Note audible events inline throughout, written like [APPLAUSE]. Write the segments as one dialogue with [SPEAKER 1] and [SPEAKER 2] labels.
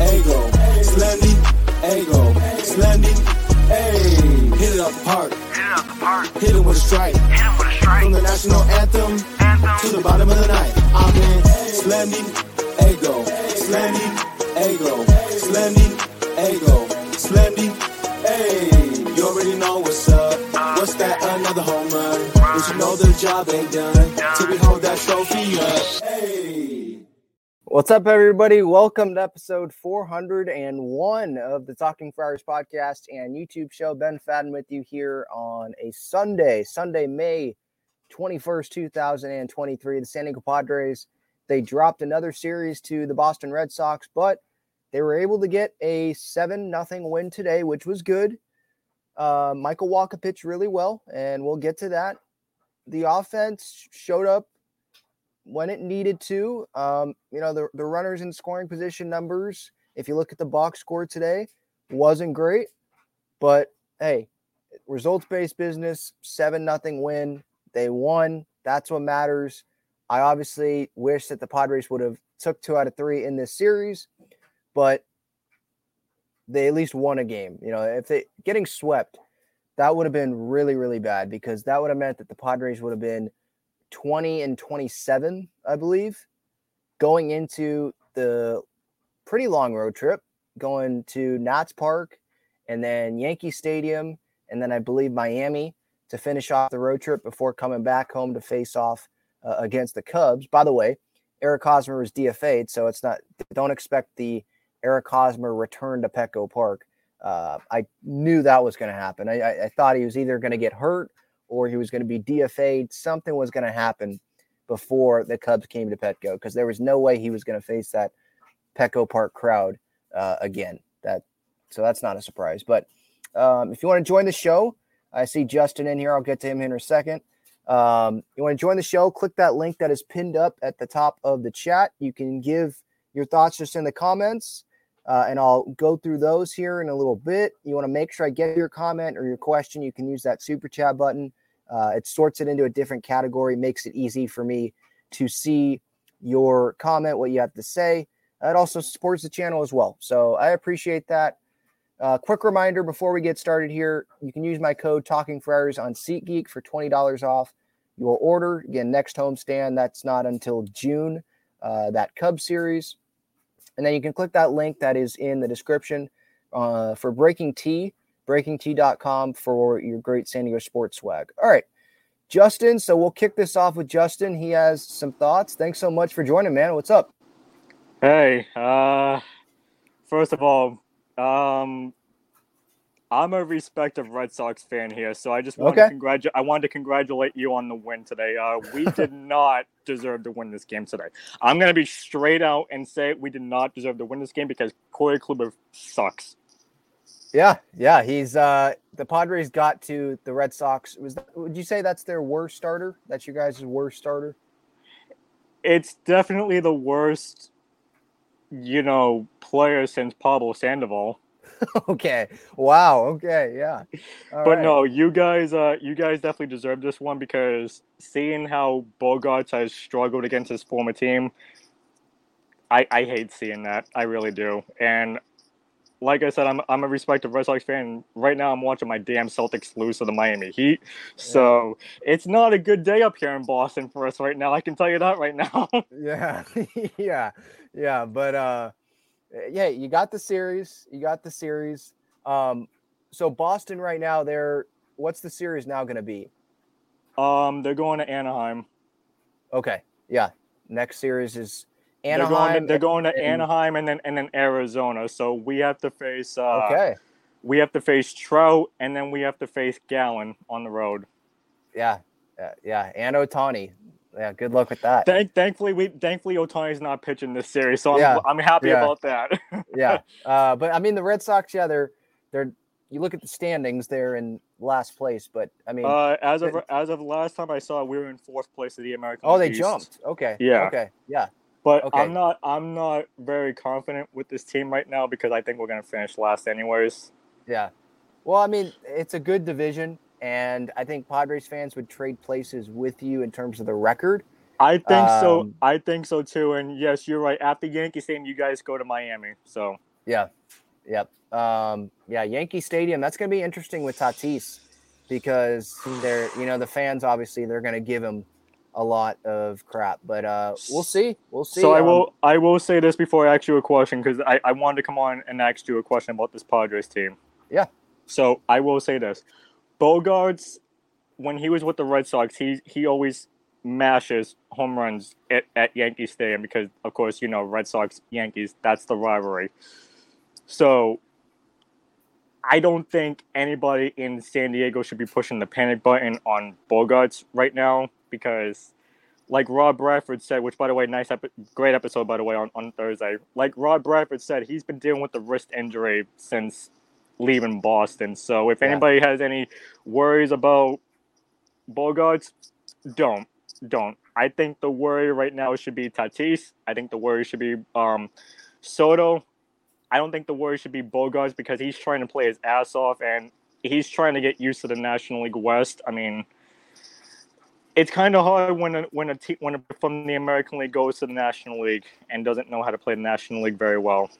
[SPEAKER 1] Ego, Slendy, Ego, Slendy, hey, hit it up the park,
[SPEAKER 2] Hit it out the park.
[SPEAKER 1] hit it with a strike,
[SPEAKER 2] Hit him with a strike.
[SPEAKER 1] from the national anthem
[SPEAKER 2] Anthem.
[SPEAKER 1] to the bottom of the night. I'm in Slendy, Ego, Slendy, Ego, Slendy, Ego, Slendy, hey, you already know what's up. What's that? Another home run. But you know the job ain't done till we hold that trophy up. Hey.
[SPEAKER 3] What's up, everybody? Welcome to episode 401 of the Talking Friars podcast and YouTube show. Ben Fadden with you here on a Sunday, Sunday, May 21st, 2023. The San Diego Padres, they dropped another series to the Boston Red Sox, but they were able to get a 7 nothing win today, which was good. Uh, Michael Wacha pitched really well, and we'll get to that. The offense showed up when it needed to. Um, you know, the, the runners in scoring position numbers, if you look at the box score today, wasn't great. But hey, results based business, seven nothing win. They won. That's what matters. I obviously wish that the Padres would have took two out of three in this series, but they at least won a game. You know, if they getting swept, that would have been really, really bad because that would have meant that the Padres would have been 20 and 27, I believe, going into the pretty long road trip, going to Nats Park and then Yankee Stadium, and then I believe Miami to finish off the road trip before coming back home to face off uh, against the Cubs. By the way, Eric Hosmer was DFA'd, so it's not, don't expect the Eric Hosmer return to Petco Park. Uh, I knew that was going to happen. I, I, I thought he was either going to get hurt or he was going to be DFA'd. Something was going to happen before the Cubs came to Petco because there was no way he was going to face that Petco Park crowd uh, again. That so that's not a surprise. But um, if you want to join the show, I see Justin in here. I'll get to him in a second. Um, you want to join the show? Click that link that is pinned up at the top of the chat. You can give your thoughts just in the comments. Uh, and I'll go through those here in a little bit. You want to make sure I get your comment or your question. You can use that super chat button. Uh, it sorts it into a different category, makes it easy for me to see your comment, what you have to say. It also supports the channel as well. So I appreciate that. Uh, quick reminder before we get started here, you can use my code Talking Friars on SeatGeek for $20 off your order. Again, next homestand, that's not until June, uh, that Cub series. And then you can click that link that is in the description uh, for BreakingT, breakingt.com for your great San Diego sports swag. All right, Justin. So we'll kick this off with Justin. He has some thoughts. Thanks so much for joining, man. What's up?
[SPEAKER 4] Hey, uh, first of all, um, I'm a respective Red Sox fan here, so I just want
[SPEAKER 3] Okay.
[SPEAKER 4] to congratulate. I wanted to congratulate you on the win today. Uh, we [LAUGHS] did not deserve to win this game today. I'm gonna be straight out and say we did not deserve to win this game because Corey Kluber sucks.
[SPEAKER 3] Yeah, yeah. He's uh the Padres got to the Red Sox. Was that, would you say that's their worst starter? That's your guys' worst starter?
[SPEAKER 4] It's definitely the worst, you know, player since Pablo Sandoval. [LAUGHS]
[SPEAKER 3] okay. Wow. Okay. Yeah. All
[SPEAKER 4] but
[SPEAKER 3] right.
[SPEAKER 4] no, you guys, uh, you guys definitely deserve this one because seeing how Bogaerts has struggled against his former team, I I hate seeing that. I really do. And like I said, I'm I'm a respected Red Sox fan. Right now, I'm watching my damn Celtics lose to the Miami Heat. So it's not a good day up here in Boston for us right now. I can tell you that right now. [LAUGHS]
[SPEAKER 3] Yeah. [LAUGHS] yeah. Yeah. But uh yeah, you got the series. You got the series. Um so Boston right now, they're what's the series now gonna be?
[SPEAKER 4] um, they're going to Anaheim.
[SPEAKER 3] Okay. Yeah. Next series is
[SPEAKER 4] They're going to, they're going to
[SPEAKER 3] and-
[SPEAKER 4] Anaheim and then and then Arizona. So we have to face uh,
[SPEAKER 3] Okay.
[SPEAKER 4] we have to face Trout and then we have to face Gallen on the road.
[SPEAKER 3] Yeah. Yeah. Yeah. And Ohtani. yeah, good luck with that.
[SPEAKER 4] Thank, thankfully, we thankfully Ohtani's not pitching this series, so I'm
[SPEAKER 3] Yeah,
[SPEAKER 4] I'm happy
[SPEAKER 3] yeah.
[SPEAKER 4] about that. [LAUGHS]
[SPEAKER 3] yeah. Uh, but I mean, the Red Sox, yeah, they're they're. You look at the standings; they're in last place. But I mean,
[SPEAKER 4] uh, as of as of last time I saw, we were in fourth place of the American.
[SPEAKER 3] oh, they
[SPEAKER 4] East.
[SPEAKER 3] jumped. Okay.
[SPEAKER 4] Yeah.
[SPEAKER 3] Okay. Yeah.
[SPEAKER 4] But
[SPEAKER 3] Okay.
[SPEAKER 4] I'm not I'm not very confident with this team right now because I think we're gonna finish last anyways.
[SPEAKER 3] Yeah. Well, I mean, it's a good division, and I think Padres fans would trade places with you in terms of the record.
[SPEAKER 4] I think so.
[SPEAKER 3] Um,
[SPEAKER 4] I think so too. And yes, you're right. After Yankee Stadium, you guys go to Miami. So
[SPEAKER 3] Yeah. Yep. Um, yeah, Yankee Stadium. That's going to be interesting with Tatis because they're, you know, the fans obviously they're going to give him a lot of crap, but uh, we'll see. We'll see.
[SPEAKER 4] So I
[SPEAKER 3] Um,
[SPEAKER 4] will I will say this before I ask you a question because I, I wanted to come on and ask you a question about this Padres team.
[SPEAKER 3] Yeah.
[SPEAKER 4] So I will say this. Bogaerts, when he was with the Red Sox, he he always mashes home runs at, at Yankee Stadium because of course, you know, Red Sox Yankees, that's the rivalry. So I don't think anybody in San Diego should be pushing the panic button on Bogaerts right now because like Rob Bradford said, which by the way, nice, epi- great episode by the way on, on Thursday. Like Rob Bradford said, he's been dealing with the wrist injury since leaving Boston. So if
[SPEAKER 3] Yeah.
[SPEAKER 4] anybody has any worries about Bogaerts, don't, don't. I think the worry right now should be Tatis. I think the worry should be um, Soto. I don't think the worry should be Bogaerts because he's trying to play his ass off and he's trying to get used to the National League West. I mean, it's kind of hard when a, when a te- when a from the American League goes to the National League and doesn't know how to play the National League very well.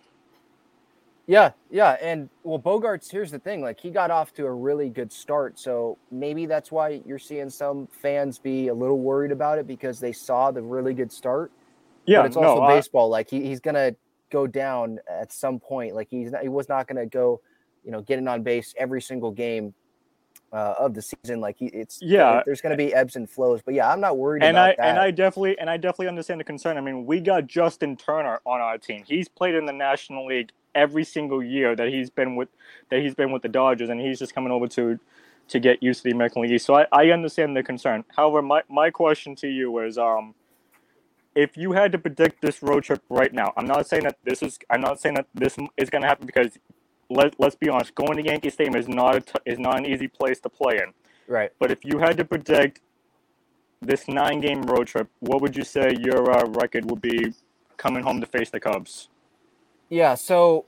[SPEAKER 3] Yeah, yeah, and well, Bogaerts. Here's the thing: like he got off to a really good start, so maybe that's why you're seeing some fans be a little worried about it because they saw the really good start.
[SPEAKER 4] Yeah,
[SPEAKER 3] but it's also
[SPEAKER 4] no, I-
[SPEAKER 3] baseball. Like he, he's gonna go down at some point. Like he's not, he was not gonna go, you know, getting on base every single game uh, of the season. Like it's
[SPEAKER 4] Yeah.
[SPEAKER 3] there's gonna be ebbs and flows. But yeah, I'm not worried
[SPEAKER 4] and
[SPEAKER 3] about
[SPEAKER 4] I
[SPEAKER 3] that.
[SPEAKER 4] and I definitely and I definitely understand the concern. I mean, we got Justin Turner on our team. He's played in the National League every single year that he's been with that he's been with the Dodgers, and he's just coming over to to get used to the American League. So I, I understand the concern. However, my, my question to you is um if you had to predict this road trip right now, I'm not saying that this is I'm not saying that this is going to happen because let, let's be honest, going to Yankee Stadium is not a t- is not an easy place to play in.
[SPEAKER 3] right.
[SPEAKER 4] But if you had to predict this nine game road trip, what would you say your uh, record would be coming home to face the Cubs?
[SPEAKER 3] Yeah, so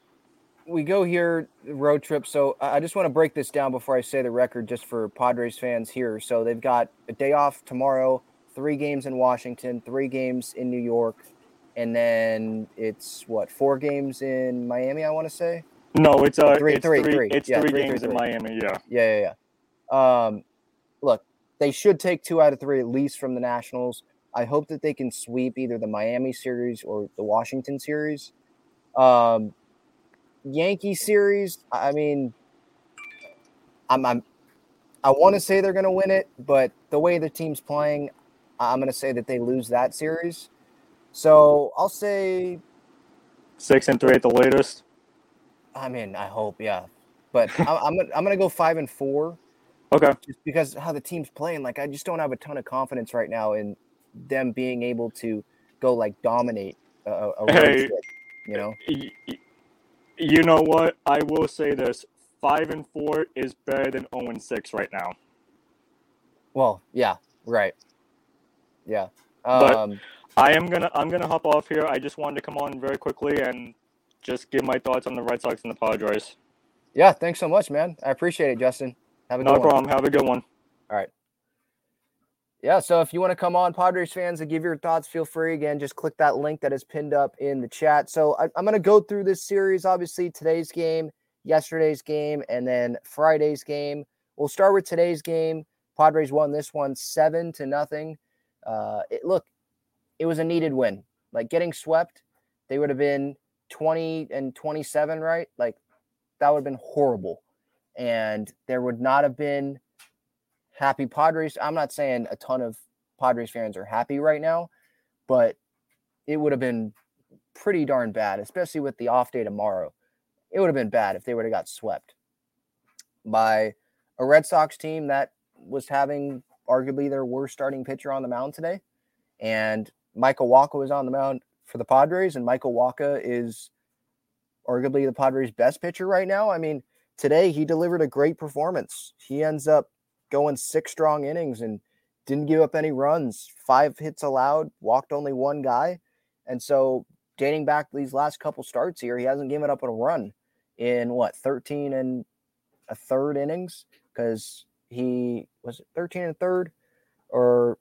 [SPEAKER 3] we go here road trip. So I I just want to break this down before I say the record, just for Padres fans here. So they've got a day off tomorrow, three games in Washington, three games in New York, and then it's what four games in Miami. I want to say.
[SPEAKER 4] No, it's uh,
[SPEAKER 3] Three-
[SPEAKER 4] it's
[SPEAKER 3] three,
[SPEAKER 4] three,
[SPEAKER 3] three.
[SPEAKER 4] it's
[SPEAKER 3] Yeah,
[SPEAKER 4] three
[SPEAKER 3] three, three,
[SPEAKER 4] games in
[SPEAKER 3] three.
[SPEAKER 4] Miami. Yeah,
[SPEAKER 3] Yeah, yeah, yeah. Um, look, they should take two out of three at least from the Nationals. I hope that they can sweep either the Miami series or the Washington series. Um, Yankee series, I mean, I'm, I'm I want to say they're going to win it, but the way the team's playing, I'm going to say that they lose that series. So I'll say,
[SPEAKER 4] six and three at the latest.
[SPEAKER 3] I mean, I hope, yeah, but I, I'm gonna, I'm going to go five and four.
[SPEAKER 4] Okay,
[SPEAKER 3] just because how the team's playing. Like I just don't have a ton of confidence right now in them being able to go like dominate a, a
[SPEAKER 4] Hey.
[SPEAKER 3] You know,
[SPEAKER 4] you know what? I will say this: five and four is better than zero and six right now.
[SPEAKER 3] well, yeah, right, yeah.
[SPEAKER 4] But-
[SPEAKER 3] Um,
[SPEAKER 4] I am gonna I'm gonna hop off here. I just wanted to come on very quickly and just give my thoughts on the Red Sox and the Padres.
[SPEAKER 3] yeah, thanks so much, man. I appreciate it, Justin. Have a
[SPEAKER 4] No
[SPEAKER 3] good one.
[SPEAKER 4] problem. Have a good one. All right.
[SPEAKER 3] Yeah, so if you want to come on, Padres fans, and give your thoughts, feel free. Again, just click that link that is pinned up in the chat. So I, I'm going to go through this series. Obviously, today's game, yesterday's game, and then Friday's game. We'll start with today's game. Padres won this one seven to nothing. Uh, it, look, it was a needed win. Like getting swept, they would have been 20 and 27, right? Like that would have been horrible, and there would not have been happy Padres. I'm not saying a ton of Padres fans are happy right now, but it would have been pretty darn bad, especially with the off day tomorrow. It would have been bad if they would have got swept by a Red Sox team that was having arguably their worst starting pitcher on the mound today. And Michael Wacha was on the mound for the Padres, and Michael Wacha is arguably the Padres' best pitcher right now. I mean, today he delivered a great performance. He ends up going six strong innings and didn't give up any runs, five hits allowed, walked only one guy. And so, dating back these last couple starts here, he hasn't given up a run in what 13 and a third innings because he was it 13 and third or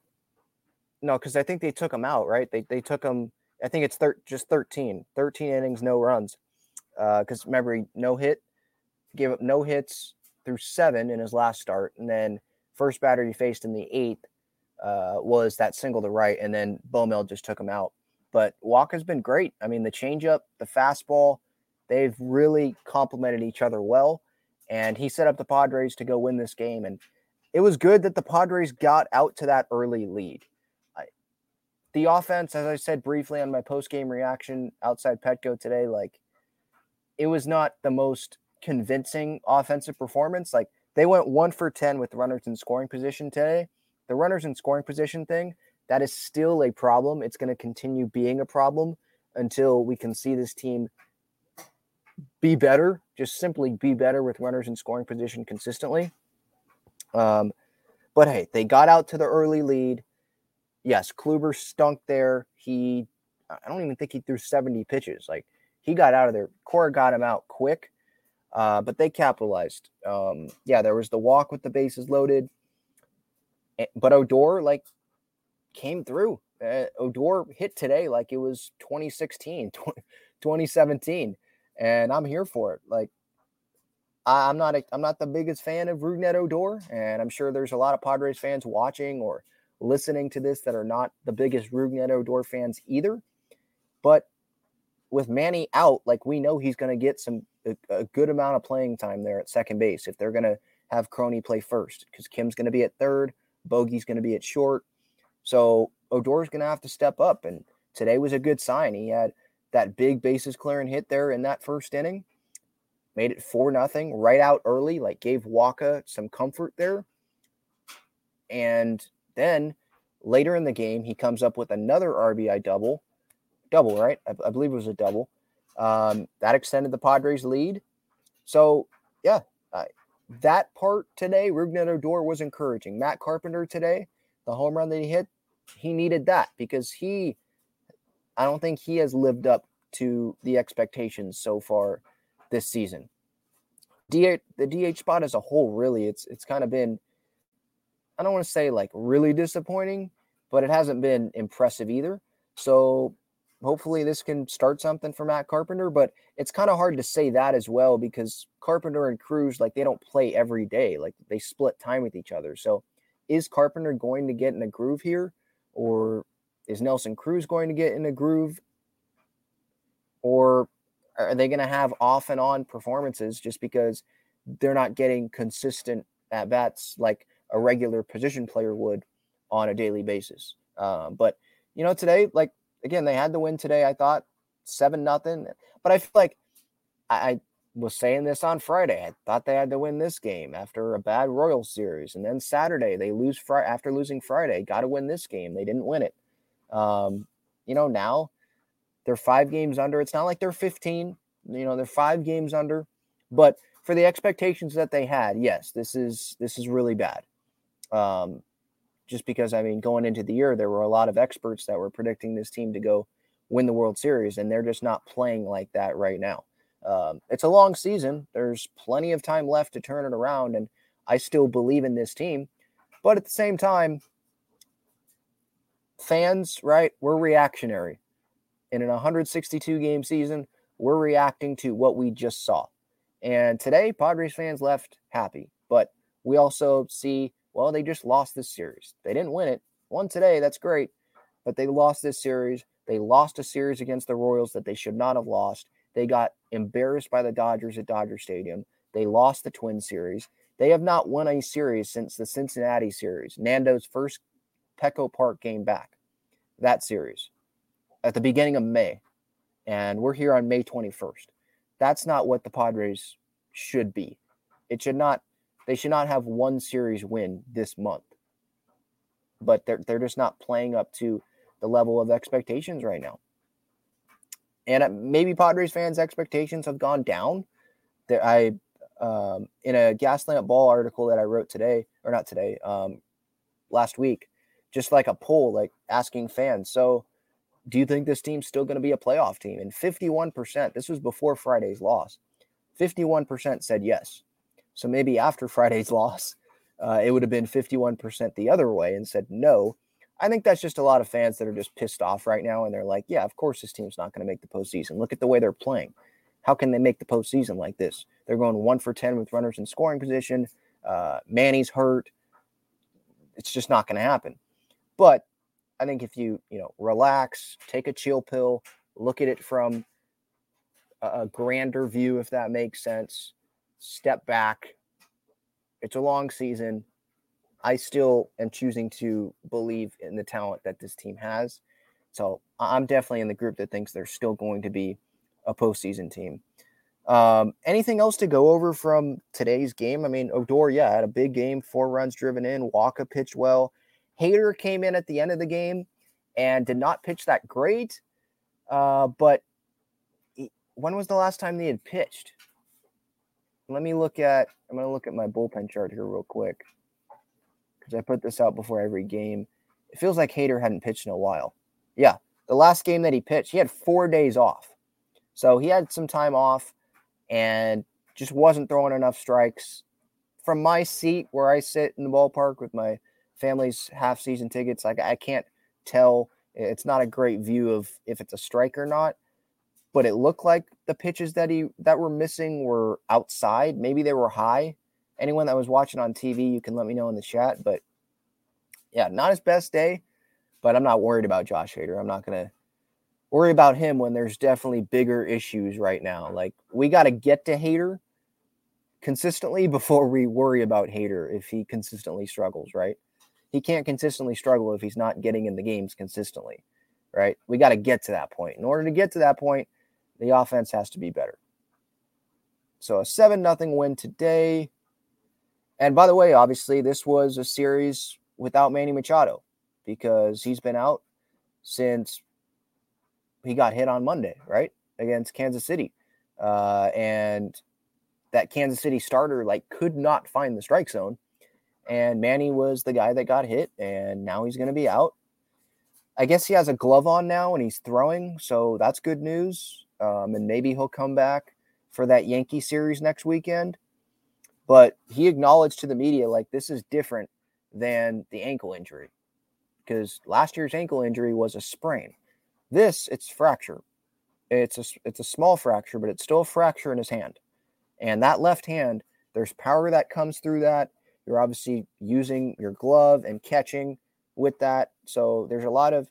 [SPEAKER 3] no, because I think they took him out, right? They, they took him, I think it's thir- just 13, 13 innings, no runs. Because uh, remember, he no hit, gave up no hits through seven in his last start. And then first batter he faced in the eighth uh, was that single to right. And then Bowmel just took him out. But Wacha's been great. I mean, the changeup, the fastball, they've really complemented each other well. And he set up the Padres to go win this game. And it was good that the Padres got out to that early lead. The offense, as I said briefly on my post game reaction outside Petco today, like it was not the most convincing offensive performance. Like they went one for 10 with runners in scoring position today. The runners in scoring position thing, that is still a problem. It's going to continue being a problem until we can see this team be better, just simply be better with runners in scoring position consistently. Um, but hey, they got out to the early lead. Yes, Kluber stunk there. He, I don't even think he threw 70 pitches. Like he got out of there. Cora got him out quick, uh, but they capitalized. Um, yeah, there was the walk with the bases loaded, but Odor like came through. Uh, Odor hit today like it was 2016, [LAUGHS] 2017, and I'm here for it. Like I'm not a, I'm not the biggest fan of Rougned Odor, and I'm sure there's a lot of Padres fans watching or listening to this that are not the biggest Rougned Odor fans either. But with Manny out, like we know he's going to get some a, a, good amount of playing time there at second base if they're going to have Crony play first because Kim's going to be at third, Bogey's going to be at short. So Odor's going to have to step up, and today was a good sign. He had that big bases clearing hit there in that first inning made it four nothing right out early, like gave Wacha some comfort there. And then later in the game, he comes up with another RBI double, double, right? I, I believe it was a double. Um, that extended the Padres' lead. So, yeah, uh, that part today, Rougned Odor was encouraging. Matt Carpenter today, the home run that he hit, he needed that because he, I don't think he has lived up to the expectations so far this season. DH, the DH spot as a whole, really, it's it's kind of been, I don't want to say like really disappointing, but it hasn't been impressive either. So hopefully this can start something for Matt Carpenter, but it's kind of hard to say that as well because Carpenter and Cruz, like they don't play every day, like they split time with each other. So is Carpenter going to get in a groove here, or is Nelson Cruz going to get in a groove? Or are they going to have off and on performances just because they're not getting consistent at bats like a regular position player would on a daily basis? Um, but you know, today, like again, they had the win today. I thought seven nothing, but I feel like I, I was saying this on Friday. I thought they had to win this game after a bad Royal series, and then Saturday they lose Friday after losing Friday. Got to win this game. They didn't win it. Um, you know now they're five games under. It's not like they're 15. You know, they're five games under. But for the expectations that they had, yes, this is this is really bad. Um, just because I mean, going into the year, there were a lot of experts that were predicting this team to go win the World Series, and they're just not playing like that right now. Um, it's a long season. There's plenty of time left to turn it around, and I still believe in this team. But at the same time, fans, right? We're reactionary in an 162 game season, we're reacting to what we just saw. And today, Padres fans left happy, but we also see, well, they just lost this series. They didn't win it. Won today, that's great, but they lost this series. They lost a series against the Royals that they should not have lost. They got embarrassed by the Dodgers at Dodger Stadium. They lost the Twin Series. They have not won a series since the Cincinnati series, Nando's first Petco Park game back. That series at the beginning of May, and we're here on May 21st. That's not what the Padres should be. It should not. They should not have one series win this month. But they're they're just not playing up to the level of expectations right now. And uh, maybe Padres fans' expectations have gone down. That I, um, in a Gaslamp Ball article that I wrote today, or not today, um, last week, just like a poll, like asking fans, so do you think this team's still going to be a playoff team? And 51%, this was before Friday's loss, 51% said yes. So maybe after Friday's [LAUGHS] loss, uh, it would have been 51% the other way and said no. I think that's just a lot of fans that are just pissed off right now. And they're like, yeah, of course this team's not going to make the postseason. Look at the way they're playing. How can they make the postseason like this? They're going one for 10 with runners in scoring position. Uh, Manny's hurt. It's just not going to happen. But I think if you, you know, relax, take a chill pill, look at it from a, a grander view, if that makes sense, step back. It's a long season. I still am choosing to believe in the talent that this team has. So I'm definitely in the group that thinks they're still going to be a postseason team. Um, anything else to go over from today's game? I mean, Odor, yeah, had a big game, four runs driven in. Wacha pitched well. Hader came in at the end of the game and did not pitch that great. Uh, but he, when was the last time they had pitched? Let me look at. I'm going to look at my bullpen chart here real quick because I put this out before every game. It feels like Hader hadn't pitched in a while. Yeah, the last game that he pitched, he had four days off. So he had some time off and just wasn't throwing enough strikes. From my seat where I sit in the ballpark with my family's half season tickets, like I can't tell. It's not a great view of if it's a strike or not. But it looked like the pitches that he that were missing were outside. Maybe they were high anyone that was watching on TV, you can let me know in the chat. But yeah, not his best day, but I'm not worried about Josh Hader. I'm not to worry about him when there's definitely bigger issues right now. Like we got to get to Hader consistently [LAUGHS] before we worry about Hader if he consistently struggles, right? He can't consistently struggle if he's not getting in the games consistently, right? We got to get to that point. In order to get to that point, the offense has to be better. So a 7 nothing win today. And by the way, obviously, this was a series without Manny Machado because he's been out since he got hit on Monday, right? Against Kansas City. Uh, and that Kansas City starter like could not find the strike zone. And Manny was the guy that got hit, and now he's going to be out. I guess he has a glove on now and he's throwing, so that's good news. Um, and maybe he'll come back for that Yankee series next weekend. But he acknowledged to the media like this is different than the ankle injury because last year's ankle injury was a sprain. This it's fracture. It's a it's a small fracture, but it's still a fracture in his hand. And that left hand, there's power that comes through that. You're obviously using your glove and catching with that. So there's a lot of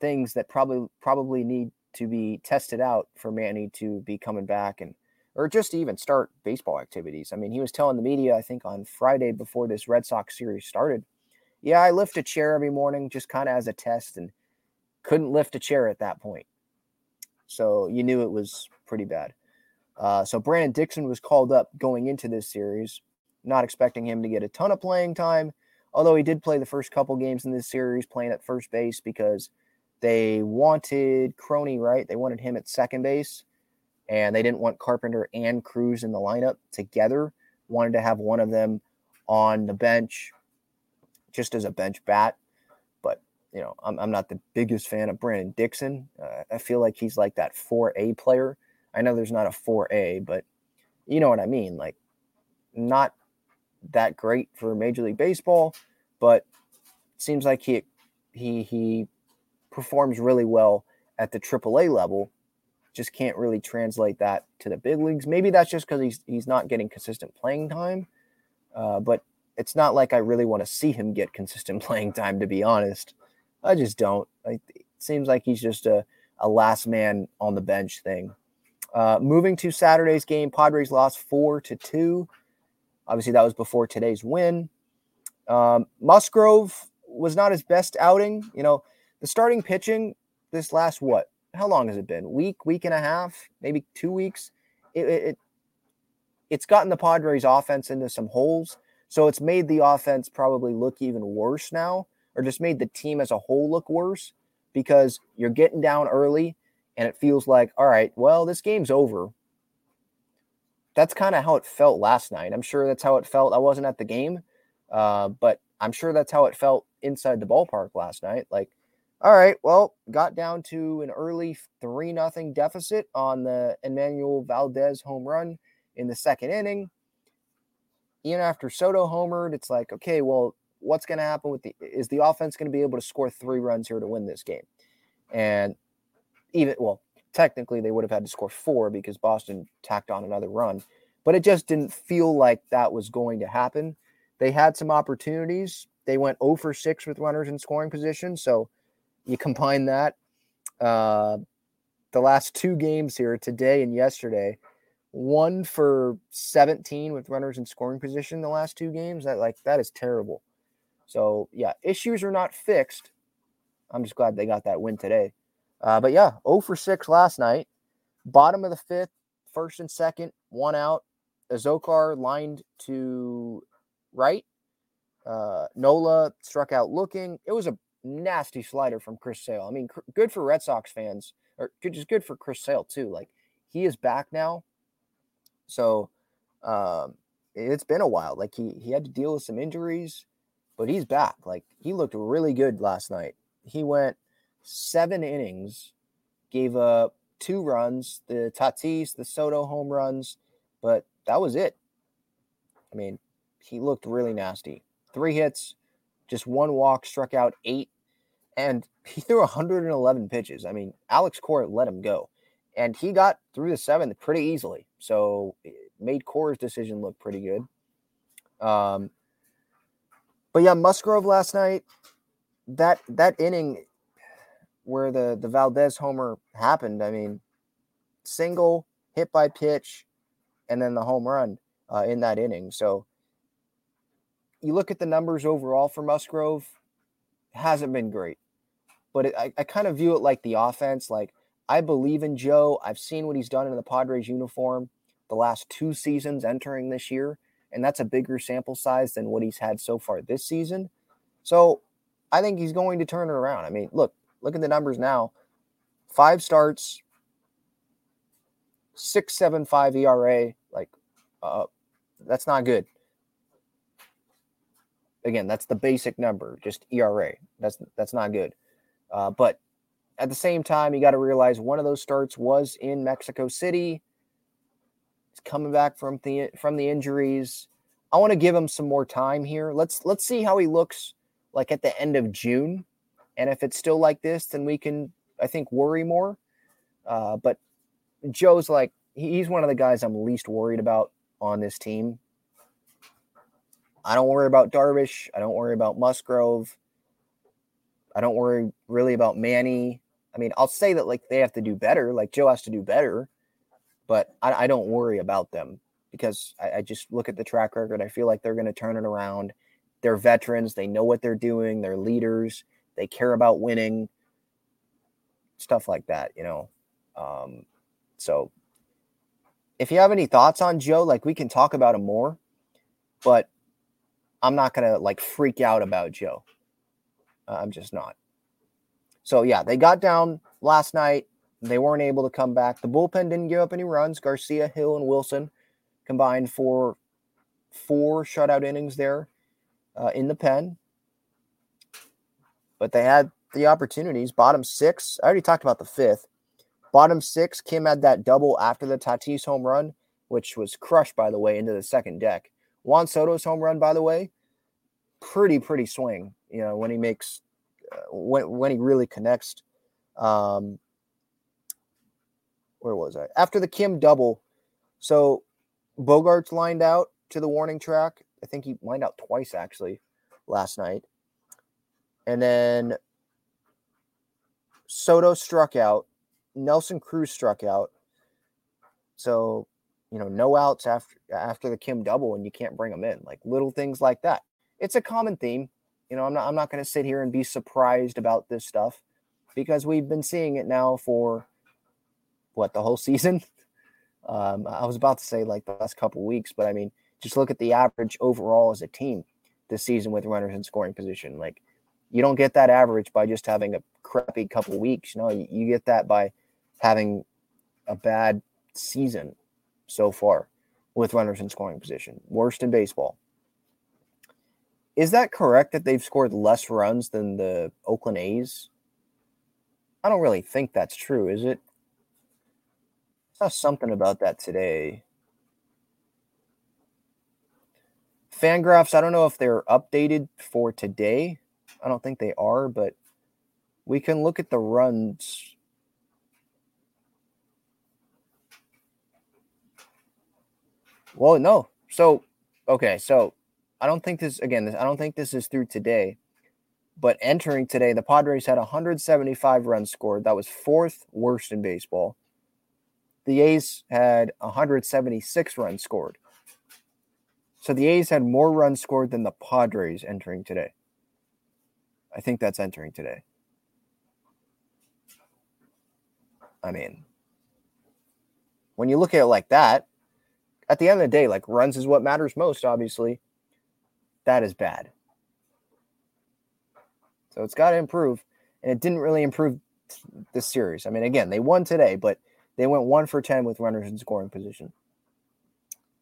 [SPEAKER 3] things that probably probably need to be tested out for Manny to be coming back and or just to even start baseball activities. I mean, he was telling the media, I think on Friday before this Red Sox series started, yeah, I lift a chair every morning just kind of as a test and couldn't lift a chair at that point. So you knew it was pretty bad. Uh, so Brandon Dixon was called up going into this series, not expecting him to get a ton of playing time, although he did play the first couple games in this series playing at first base because they wanted Crony, right? They wanted him at second base and they didn't want Carpenter and Cruz in the lineup together. Wanted to have one of them on the bench just as a bench bat. But, you know, I'm, I'm not the biggest fan of Brandon Dixon. Uh, I feel like he's like that 4A player. I know there's not a 4A, but you know what I mean. Like, not that great for Major League Baseball, but seems like he he he performs really well at the AAA level just can't really translate that to the big leagues. Maybe that's just because he's he's not getting consistent playing time. Uh, but it's not like I really want to see him get consistent [LAUGHS] playing time, to be honest. I just don't. it seems like he's just a, a last man on the bench thing. Uh, moving to Saturday's game, Padres lost four to two. Obviously, that was before today's win. Um, Musgrove was not his best outing. You know, the starting pitching this last what how long has it been? Week, week and a half, maybe two weeks. It, it it's gotten the Padres offense into some holes. So it's made the offense probably look even worse now, or just made the team as a whole look worse. because you're getting down early and it feels like, all right, well, this game's over. That's kind of how it felt last night. I'm sure that's how it felt. I wasn't at the game, uh, but I'm sure that's how it felt inside the ballpark last night. Like, all right, well, got down to an early three nothing deficit on the Enmanuel Valdez home run in the second inning. Even after Soto homered, it's like, okay, well, what's going to happen with the is the offense going to be able to score three runs here to win this game? And even well, technically they would have had to score four because Boston tacked on another run, but it just didn't feel like that was going to happen. They had some opportunities. They went 0 for 6 with runners in scoring position. So you combine that. Uh, the last two games here, today and yesterday, one for 17 with runners in scoring position the last two games. That like that is terrible. So yeah, issues are not fixed. I'm just glad they got that win today. Uh, but yeah, 0 for 6 last night. Bottom of the fifth, first and second, one out. Azocar lined to right. Uh, Nola struck out looking. It was a nasty slider from Chris Sale. I mean, cr- good for Red Sox fans, or good, just good for Chris Sale too. Like he is back now, so um, it's been a while. Like he he had to deal with some injuries, but he's back. Like he looked really good last night. He went seven innings, gave up two runs, the Tatis, the Soto home runs, but that was it. I mean, he looked really nasty. Three hits, just one walk, struck out eight, and he threw 111 pitches. I mean, Alex Cora let him go, and he got through the seventh pretty easily. So it made Cora's decision look pretty good. Um, but yeah, Musgrove last night, that that inning where the the Valdez homer happened. I mean, single hit by pitch, and then the home run uh, in that inning. So you look at the numbers overall for Musgrove, hasn't been great, but it, I, I kind of view it like the offense. Like I believe in Joe. I've seen what he's done in the Padres uniform the last two seasons entering this year, and that's a bigger sample size than what he's had so far this season. So I think he's going to turn it around. I mean, look, Look at the numbers now. Five starts, six seven five ERA. Like, uh, that's not good. Again, that's the basic number, just ERA. That's that's not good. Uh, but at the same time, you got to realize one of those starts was in Mexico City. He's coming back from the from the injuries. I want to give him some more time here. Let's let's see how he looks like at the end of June and if it's still like this, then we can, I think, worry more. Uh, but Joe's like, he's one of the guys I'm least worried about on this team. I don't worry about Darvish. I don't worry about Musgrove. I don't worry really about Manny. I mean, I'll say that like they have to do better, like Joe has to do better, but I, I don't worry about them because I, I, just look at the track record. I feel like they're going to turn it around. They're veterans. They know what they're doing. They're leaders. They care about winning, stuff like that, you know. Um, so if you have any thoughts on Joe, like we can talk about him more, but I'm not gonna like freak out about Joe. Uh, I'm just not. So yeah, they got down last night. They weren't able to come back. The bullpen didn't give up any runs. Garcia, Hill, and Wilson combined for four shutout innings there uh, in the pen but they had the opportunities. Bottom six, I already talked about the fifth. Bottom six, Kim had that double after the Tatis home run, which was crushed, by the way, into the second deck. Juan Soto's home run, by the way, pretty, pretty swing, you know, when he makes, uh, when, when he really connects. Um, where was I? After the Kim double, so Bogaert's lined out to the warning track. I think he lined out twice actually last night. And then Soto struck out. Nelson Cruz struck out. So, you know, no outs after after the Kim double and you can't bring them in. Like little things like that. It's a common theme. You know, I'm not I'm not going to sit here and be surprised about this stuff because we've been seeing it now for what the whole [LAUGHS] season. Um, I was about to say like the last couple weeks, but I mean, just look at the average overall as a team this season with runners in scoring position. Like You don't get that average by just having a crappy couple weeks. No, you, you get that by having a bad season so far with runners in scoring position, worst in baseball. Is that correct that they've scored less runs than the Oakland A's? I don't really think that's true, is it? I saw something about that today. Fangraphs, I don't know if they're updated for today. I don't think they are, but we can look at the runs. Well, no. So, okay. So, I don't think this, again, this, I don't think this is through today, but entering today, the Padres had 175 runs scored. That was fourth worst in baseball. The A's had 176 runs scored. So the A's had more runs scored than the Padres entering today. I think that's entering today. I mean, when you look at it like that, at the end of the day, like runs is what matters most, obviously. That is bad. So it's got to improve. And it didn't really improve this series. I mean, again, they won today, but they went one for 10 with runners in scoring position.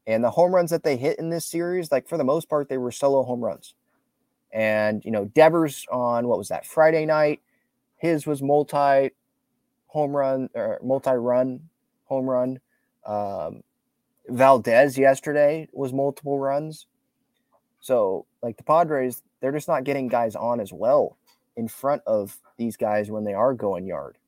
[SPEAKER 3] And the home runs that they hit in this series, like for the most part, they were solo home runs. And, you know, Devers on what was that, Friday night, his was multi home run or multi run home run. Um, Valdez yesterday was multiple runs. So, like the Padres, they're just not getting guys on as well in front of these guys when they are going yard.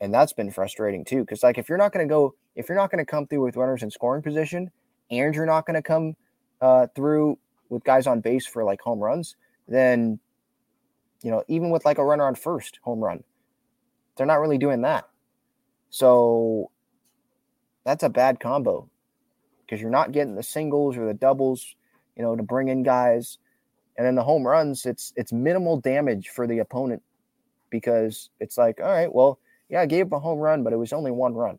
[SPEAKER 3] And that's been frustrating too. Cause, like, if you're not going to go, if you're not going to come through with runners in scoring position and you're not going to come uh, through with guys on base for like home runs, then, you know, even with like a runner on first home run, they're not really doing that. So that's a bad combo because you're not getting the singles or the doubles, you know, to bring in guys. And then the home runs, it's it's minimal damage for the opponent because it's like, all right, well, yeah, I gave up a home run, but it was only one run.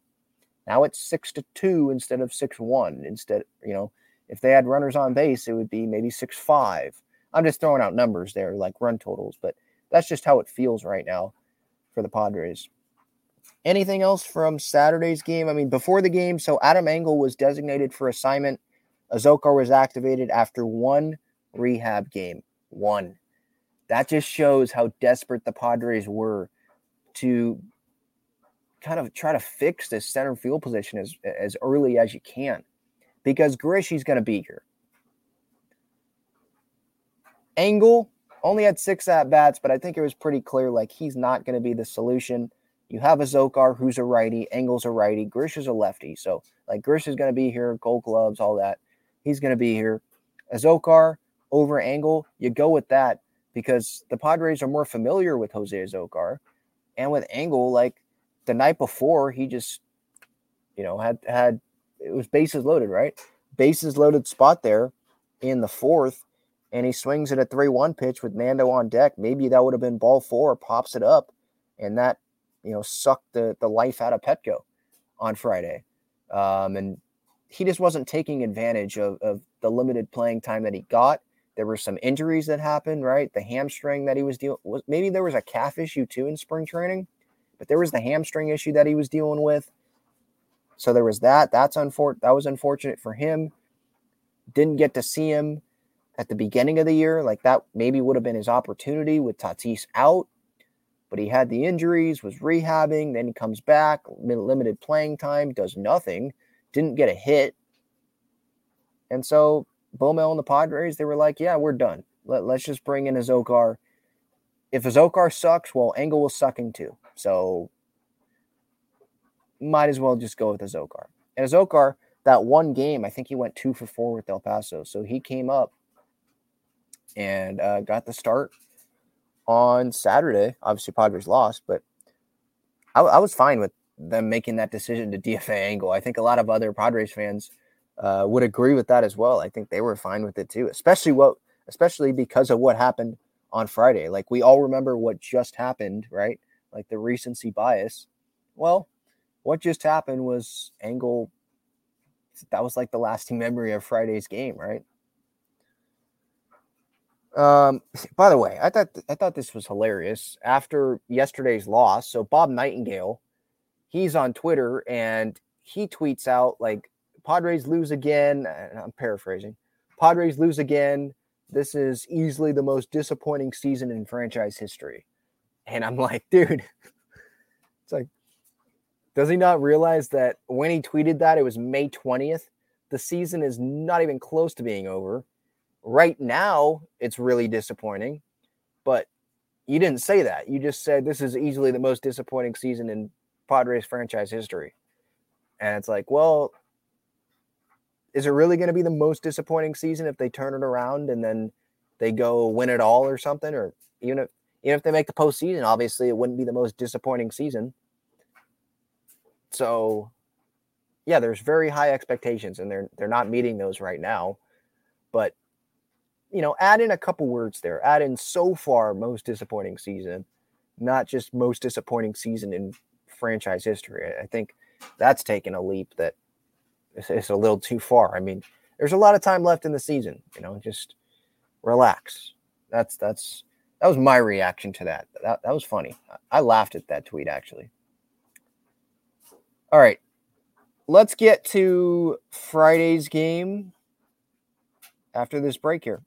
[SPEAKER 3] Now it's six to two instead of six one. Instead, you know, if they had runners on base, it would be maybe six five. I'm just throwing out numbers there, like run totals, but that's just how it feels right now for the Padres. Anything else from Saturday's game? I mean, before the game, so Adam Engel was designated for assignment. Azocar was activated after one rehab game. One. That just shows how desperate the Padres were to kind of try to fix this center field position as, as early as you can because Grishy's going to be here. Engel only had six at bats, but I think it was pretty clear like he's not going to be the solution. You have Azocar who's a righty, Engel's a righty, Grish is a lefty. So like Grish is going to be here, gold gloves, all that. He's going to be here. Azocar over Engel, you go with that because the Padres are more familiar with Jose Azocar. And with Engel, like the night before, he just, you know, had had it was bases loaded, right? Bases loaded spot there in the fourth, and he swings at a 3 1 pitch with Nando on deck. Maybe that would have been ball four, pops it up, and that, you know, sucked the, the life out of Petco on Friday. Um, and he just wasn't taking advantage of, of the limited playing time that he got. There were some injuries that happened, right? The hamstring that he was dealing was maybe there was a calf issue too in spring training, but there was the hamstring issue that he was dealing with. So there was that. That's unfor- that was unfortunate for him. Didn't get to see him at the beginning of the year. Like that maybe would have been his opportunity with Tatis out, but he had the injuries, was rehabbing. Then he comes back, limited playing time, does nothing, didn't get a hit. And so Bomel and the Padres, they were like, yeah, we're done. Let, us just bring in Azocar. If Azocar sucks, well, Engel was sucking too. So might as well just go with Azocar. And Azocar, that one game, I think he went two for four with El Paso. So he came up and uh, got the start on Saturday. Obviously, Padres lost, but I, I, was fine with them making that decision to DFA Engel. I think a lot of other Padres fans uh, would agree with that as well. I think they were fine with it too, especially what, especially because of what happened on Friday. Like we all remember what just happened, right? Like the recency bias. Well, what just happened was Engel. That was like the lasting memory of Friday's game, right? Um, by the way, I thought I thought this was hilarious after yesterday's loss. So Bob Nightingale, he's on Twitter and he tweets out like Padres lose again. I'm paraphrasing. Padres lose again. This is easily the most disappointing season in franchise history. And I'm like, [LAUGHS] dude, it's like, does he not realize that when he tweeted that, it was May 20th? The season is not even close to being over. Right now, it's really disappointing, but you didn't say that. You just said this is easily the most disappointing season in Padres franchise history. And it's like, well, is it really going to be the most disappointing season if they turn it around and then they go win it all or something? Or even if even if they make the postseason, obviously it wouldn't be the most disappointing season. So yeah, there's very high expectations and they're they're not meeting those right now. But you know, add in a couple words there. Add in so far most disappointing season, not just most disappointing season in franchise history. I think that's taken a leap that it's a little too far. I mean, there's a lot of time left in the season. You know, just relax. That's that's that was my reaction to that. That that was funny. I laughed at that tweet actually. All right, let's get to Friday's game after this break here.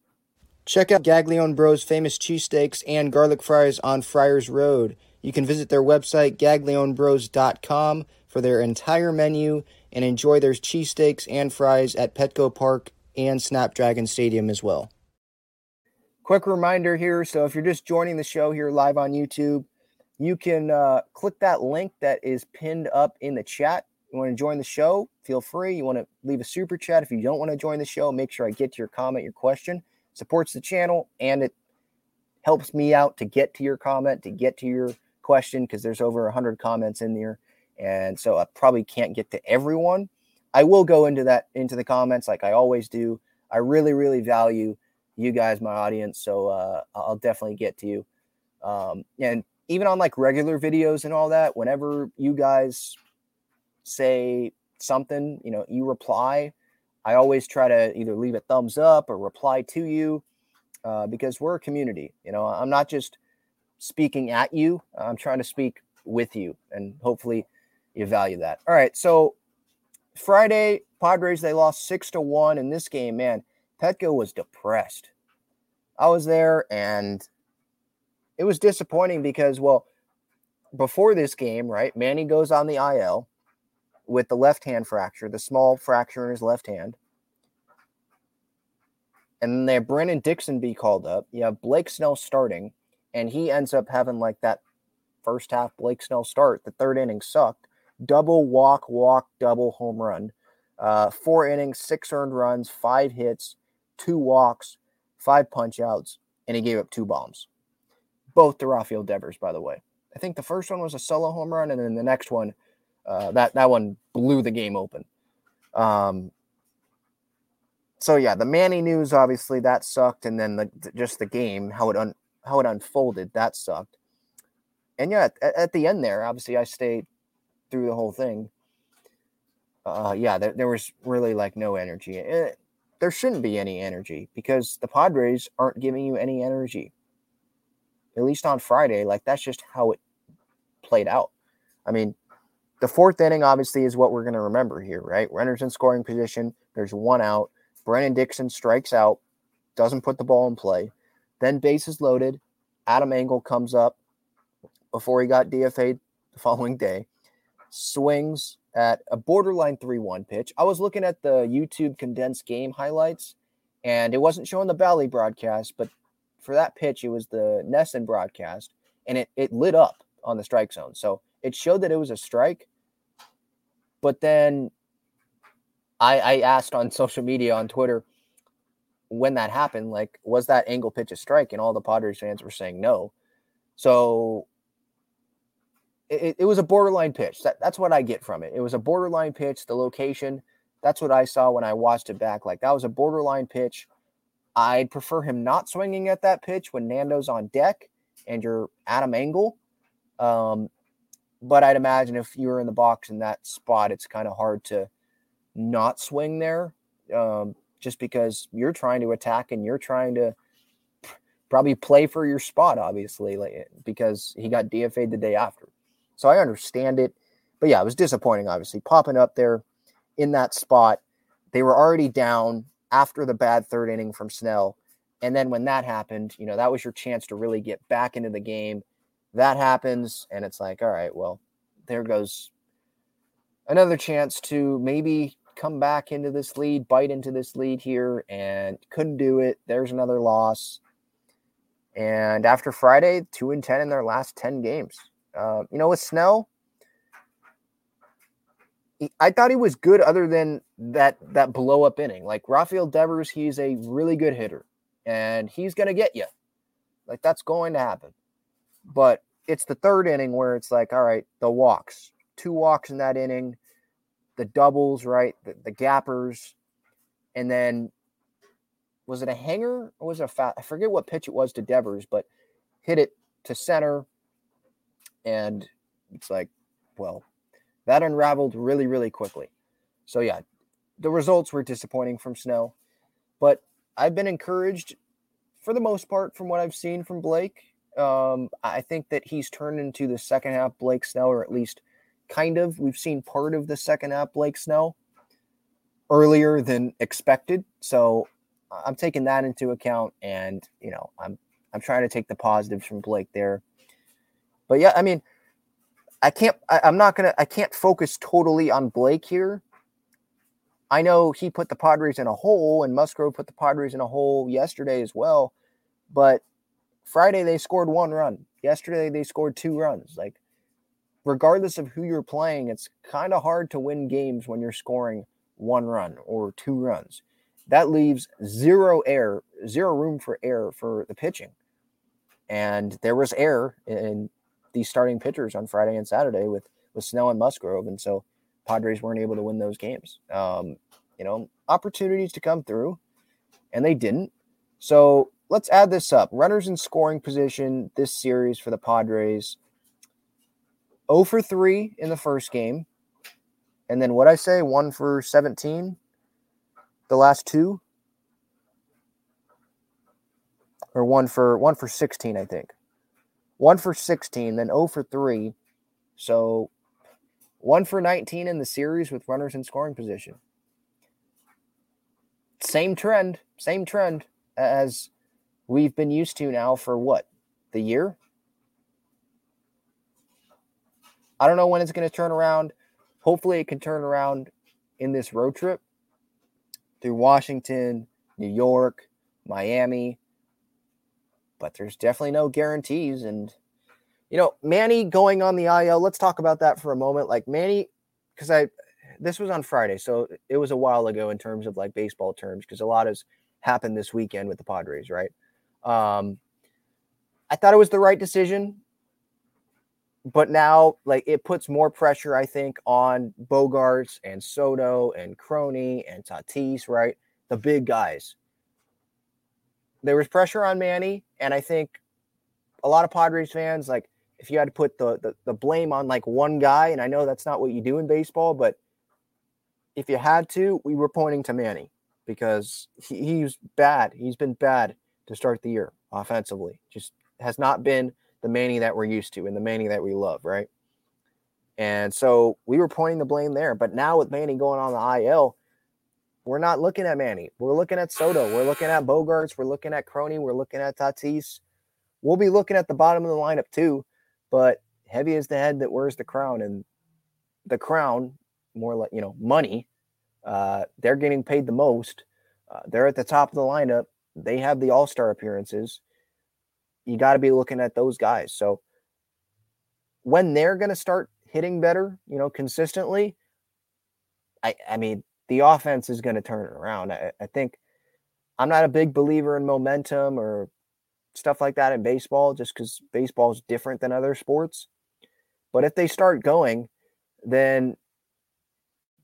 [SPEAKER 3] Check out Gaglione Bros' famous cheesesteaks and garlic fries on Friars Road. You can visit their website, gaglionebros.com, for their entire menu and enjoy their cheesesteaks and fries at Petco Park and Snapdragon Stadium as well. Quick reminder here so, if you're just joining the show here live on YouTube, you can uh, click that link that is pinned up in the chat. You want to join the show? Feel free. You want to leave a super chat. If you don't want to join the show, make sure I get to your comment, your question. Supports the channel and it helps me out to get to your comment, to get to your question, because there's over 100 comments in there. And so I probably can't get to everyone. I will go into that into the comments like I always do. I really, really value you guys, my audience. So uh, I'll definitely get to you. Um, and even on like regular videos and all that, whenever you guys say something, you know, you reply, I always try to either leave a thumbs up or reply to you uh, because we're a community. You know, I'm not just speaking at you, I'm trying to speak with you and hopefully you value that. All right. So Friday, Padres, they lost six to one in this game. Man, Petco was depressed. I was there and it was disappointing because, well, before this game, right, Manny goes on the IL with the left hand fracture, the small fracture in his left hand. And then they have Brandon Dixon be called up. You have Blake Snell starting, and he ends up having like that first half Blake Snell start. The third inning sucked double walk, walk, double home run. Uh, four innings, six earned runs, five hits, two walks, five punch outs, and he gave up two bombs. Both to Rafael Devers, by the way. I think the first one was a solo home run, and then the next one, uh, that that one blew the game open. Um, so yeah, the Manny news obviously that sucked, and then the, just the game how it un, how it unfolded that sucked. And yeah, at, at the end there, obviously I stayed through the whole thing, uh, yeah, there, there was really like no energy. It, eh, there shouldn't be any energy because the Padres aren't giving you any energy. At least on Friday, like that's just how it played out. I mean, the fourth inning obviously is what we're going to remember here, right? Runners in scoring position. There's one out. Brandon Dixon strikes out, doesn't put the ball in play. Then bases loaded. Adam Engel comes up before he got DFA'd the following day swings at a borderline 3 1 pitch. I was looking at the YouTube condensed game highlights, and it wasn't showing the Bally broadcast, but for that pitch, it was the NESN broadcast, and it, it lit up on the strike zone. So it showed that it was a strike. But then I, I asked on [LAUGHS] social media, on Twitter, when that happened, like, was that Engel pitch a strike? And all the Padres fans were saying no. So it, it was a borderline pitch. That, that's what I get from it. It was a borderline pitch. The location, that's what I saw when I watched it back. Like that was a borderline pitch. I'd prefer him not swinging at that pitch when Nando's on deck and you're Adam Engel. Um, but I'd imagine if you were in the box in that spot, it's kind of hard to not swing there um, just because you're trying to attack and you're trying to probably play for your spot, obviously, like because he got DFA'd the day after. So I understand it. But yeah, it was disappointing, obviously, popping up there in that spot. They were already down after the bad third inning from Snell. And then when that happened, you know, that was your chance to really get back into the game. That happens, and it's like, all right, well, there goes another chance to maybe come back into this lead, bite into this lead here, and couldn't do it. There's another loss. And after Friday, two and ten in their last ten games. Uh, you know, with Snell, I thought he was good other than that that blow up inning. Like Rafael Devers, he's a really good hitter and he's to get you. Like that's going to happen. But it's the third inning where it's like, all right, the walks, two walks in that inning, the doubles, right? The, the gappers. And then was it a hanger or was it a fat? I forget what pitch it was to Devers, but hit it to center. And it's like, well, that unraveled really, really quickly. So, yeah, the results were disappointing from Snell, but I've been encouraged for the most part from what I've seen from Blake. Um, I think that he's turned into the second half Blake Snell, or at least kind of. We've seen part of the second half Blake Snell earlier than expected. So I'm taking that into account, and you know, I'm I'm trying to take the positives from Blake there. But yeah, I mean, I can't. I, I'm not gonna. I can't focus totally on Blake here. I know he put the Padres in a hole, and Musgrove put the Padres in a hole yesterday as well. But Friday they scored one run. Yesterday they scored two runs. Like, regardless of who you're playing, it's kind of hard to win games when you're scoring one run or two runs. That leaves zero air, zero room for air for the pitching. And there was air in these starting pitchers on Friday and Saturday with with Snell and Musgrove, and so Padres weren't able to win those games. Um, you know, opportunities to come through, and they didn't. So let's add this up. Runners in scoring position this series for the Padres. 0 for 3 in the first game. And then what I say, 1 for 17 the last two. Or 1 for 1 for 16, I think one for 16, then 0 for 3. So one for 19 in the series with runners in scoring position. Same trend, same trend as we've been used to now for what? The year? I don't know when it's going to turn around. Hopefully, it can turn around in this road trip through Washington, New York, Miami, but there's definitely no guarantees. And, you know, Manny going on the IL, let's talk about that for a moment. Like Manny, because I, this was on Friday, so it was a while ago in terms of like baseball terms, because a lot has happened this weekend with the Padres, right? Um, I thought it was the right decision, but now like it puts more pressure, I think, on Bogaerts and Soto and Crony and Tatis, right? The big guys there was pressure on Manny, and I think a lot of Padres fans like if you had to put the, the, the blame on like one guy, and I know that's not what you do in baseball, but if you had to, we were pointing to Manny because he, he's bad. He's been bad to start the year offensively. Just has not been the Manny that we're used to and the Manny that we love, right? And so we were pointing the blame there. But now with Manny going on the IL, we're not looking at Manny. We're looking at Soto. We're looking at Bogaerts. We're looking at Crony. We're looking at Tatis. We'll be looking at the bottom of the lineup too. But heavy is the head that wears the crown, and the crown, more like you know, money. Uh, they're getting paid the most. Uh, they're at the top of the lineup. They have the All Star appearances. You got to be looking at those guys. So when they're going to start hitting better, you know, consistently, I I mean, the offense is going to turn it around. I, I think I'm not a big believer in momentum or stuff like that in baseball just because baseball is different than other sports. But if they start going, then